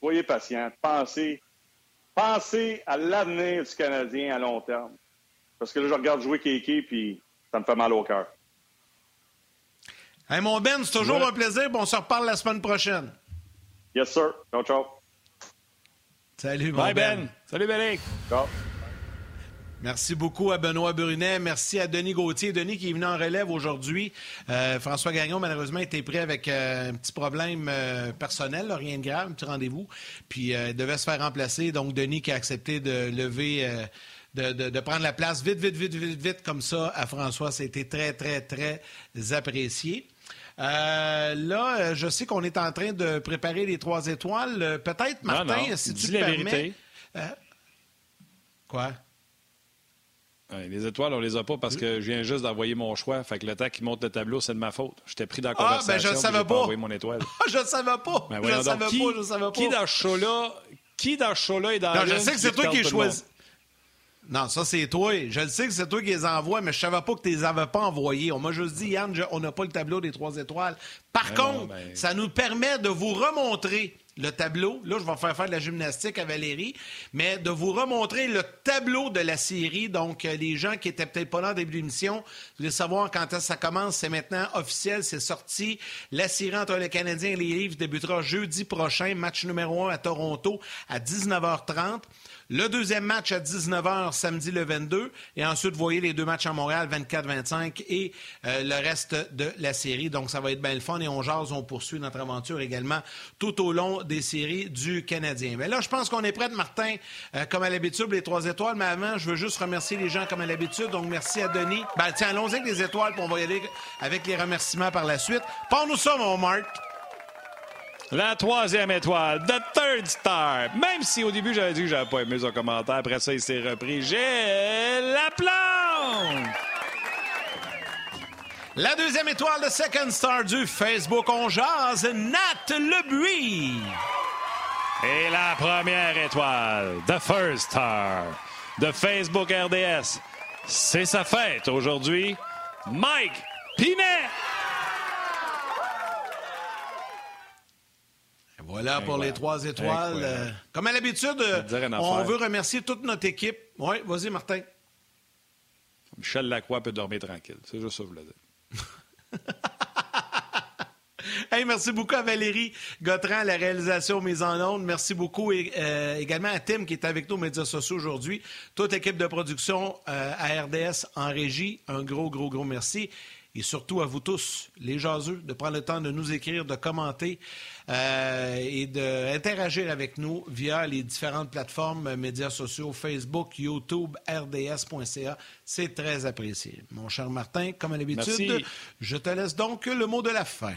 soyez patients. Pensez, pensez à l'avenir du Canadien à long terme. Parce que là, je regarde jouer Kéké, puis ça me fait mal au cœur. Hey, mon Ben, c'est toujours ouais. un plaisir. On se reparle la semaine prochaine. Yes, sir. Ciao, ciao. Salut, mon Bye, Ben. ben. Salut, Bélix. Ciao. Merci beaucoup à Benoît Brunet. Merci à Denis Gauthier. Denis qui est venu en relève aujourd'hui. Euh, François Gagnon, malheureusement, était pris avec euh, un petit problème euh, personnel, là, rien de grave, un petit rendez-vous. Puis il devait se faire remplacer. Donc, Denis qui a accepté de lever. De, de, de, prendre la place vite, vite, vite, vite, vite, comme ça à François. C'était très, très, très apprécié. Euh, là, je sais qu'on est en train de préparer les trois étoiles. Peut-être, Martin, non, non. si Dis tu la le permets. Vérité. quoi? Ouais, les étoiles, on les a pas parce que je viens juste d'envoyer mon choix. Fait que le temps qu'il monte le tableau, c'est de ma faute. J'étais pris dans la Ah, conversation. ben je ne savais pas. pas. envoyé mon étoile. je ne savais pas. Ben, je ne savais qui, pas, je savais pas. Qui dans ce show-là, qui dans ce show-là est dans Non, je l'une sais que c'est toi qui es es choisi. Non, ça, c'est toi. Je le sais que c'est toi qui les envoies, mais je savais pas que tu les avais pas envoyés. On m'a juste dit, Yann, je, on n'a pas le tableau des trois étoiles. Par Ben contre, non, ben- ça nous permet de vous remontrer le tableau. Là, je vais faire faire de la gymnastique à Valérie, mais de vous remontrer le tableau de la série. Donc, euh, les gens qui étaient peut-être pas là au début de l'émission, vous voulez savoir quand ça commence, c'est maintenant officiel, c'est sorti. La série entre le Canadien et les Livres débutera jeudi prochain, match numéro 1 à Toronto à 19h30. Le deuxième match à 19h samedi le 22. Et ensuite, vous voyez les deux matchs à Montréal, 24-25 et euh, le reste de la série. Donc, ça va être bien le fun. Et on jase, on poursuit notre aventure également tout au long des séries du Canadien. Mais là, je pense qu'on est prêt, Martin, euh, comme à l'habitude, les trois étoiles. Mais avant, je veux juste remercier les gens comme à l'habitude. Donc, merci à Denis. Ben, tiens, allons-y avec les étoiles, puis on va y aller avec les remerciements par la suite. Parle-nous ça, mon Marc. La troisième étoile, The Third Star. Même si au début j'avais dit que j'avais pas aimé son commentaire, après ça il s'est repris. J'ai la plante. La deuxième étoile de Second Star du Facebook On Jase, Nat Lebuy. Et la première étoile, The First Star de Facebook RDS. C'est sa fête aujourd'hui. Mike Pinet. Voilà pour les trois étoiles. Euh, comme à l'habitude, euh, on veut remercier toute notre équipe. Oui, vas-y, Martin. Michel Lacroix peut dormir tranquille. C'est juste ça que je voulais dire. Hey, merci beaucoup à Valérie Gautran la réalisation mise en onde. Merci beaucoup et, euh, également à Tim qui est avec nous aux médias sociaux aujourd'hui. Toute équipe de production euh, à RDS en régie, un gros, gros, gros merci. Et surtout à vous tous, les jaseux, de prendre le temps de nous écrire, de commenter euh, et d'interagir avec nous via les différentes plateformes euh, médias sociaux, Facebook, YouTube, RDS.ca. C'est très apprécié. Mon cher Martin, comme à l'habitude, je te laisse donc le mot de la fin.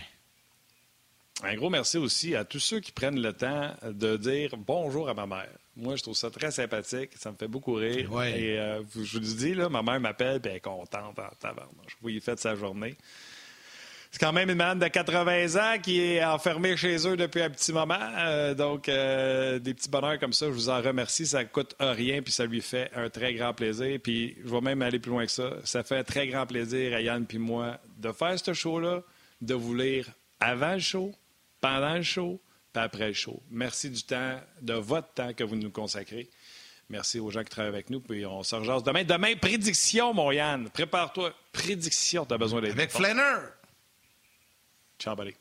Un gros merci aussi à tous ceux qui prennent le temps de dire bonjour à ma mère. Moi, je trouve ça très sympathique. Ça me fait beaucoup rire. Ouais. Et euh, je vous le dis, là, ma mère m'appelle et elle est contente en tabarnouche. Vous y faites sa journée. C'est quand même une madame de 80 ans qui est enfermée chez eux depuis un petit moment. Euh, donc, euh, des petits bonheurs comme ça, je vous en remercie. Ça ne coûte rien, puis ça lui fait un très grand plaisir. Puis, je vais même aller plus loin que ça. Ça fait un très grand plaisir à Yann puis moi de faire ce show-là, de vous lire avant le show, pendant le show, après le show. Merci du temps, de votre temps que vous nous consacrez. Merci aux gens qui travaillent avec nous. Puis on se rejase demain. Demain, prédiction, mon Yann. Prépare-toi. Prédiction, tu as besoin d'être Avec. Flanner. Ciao, buddy.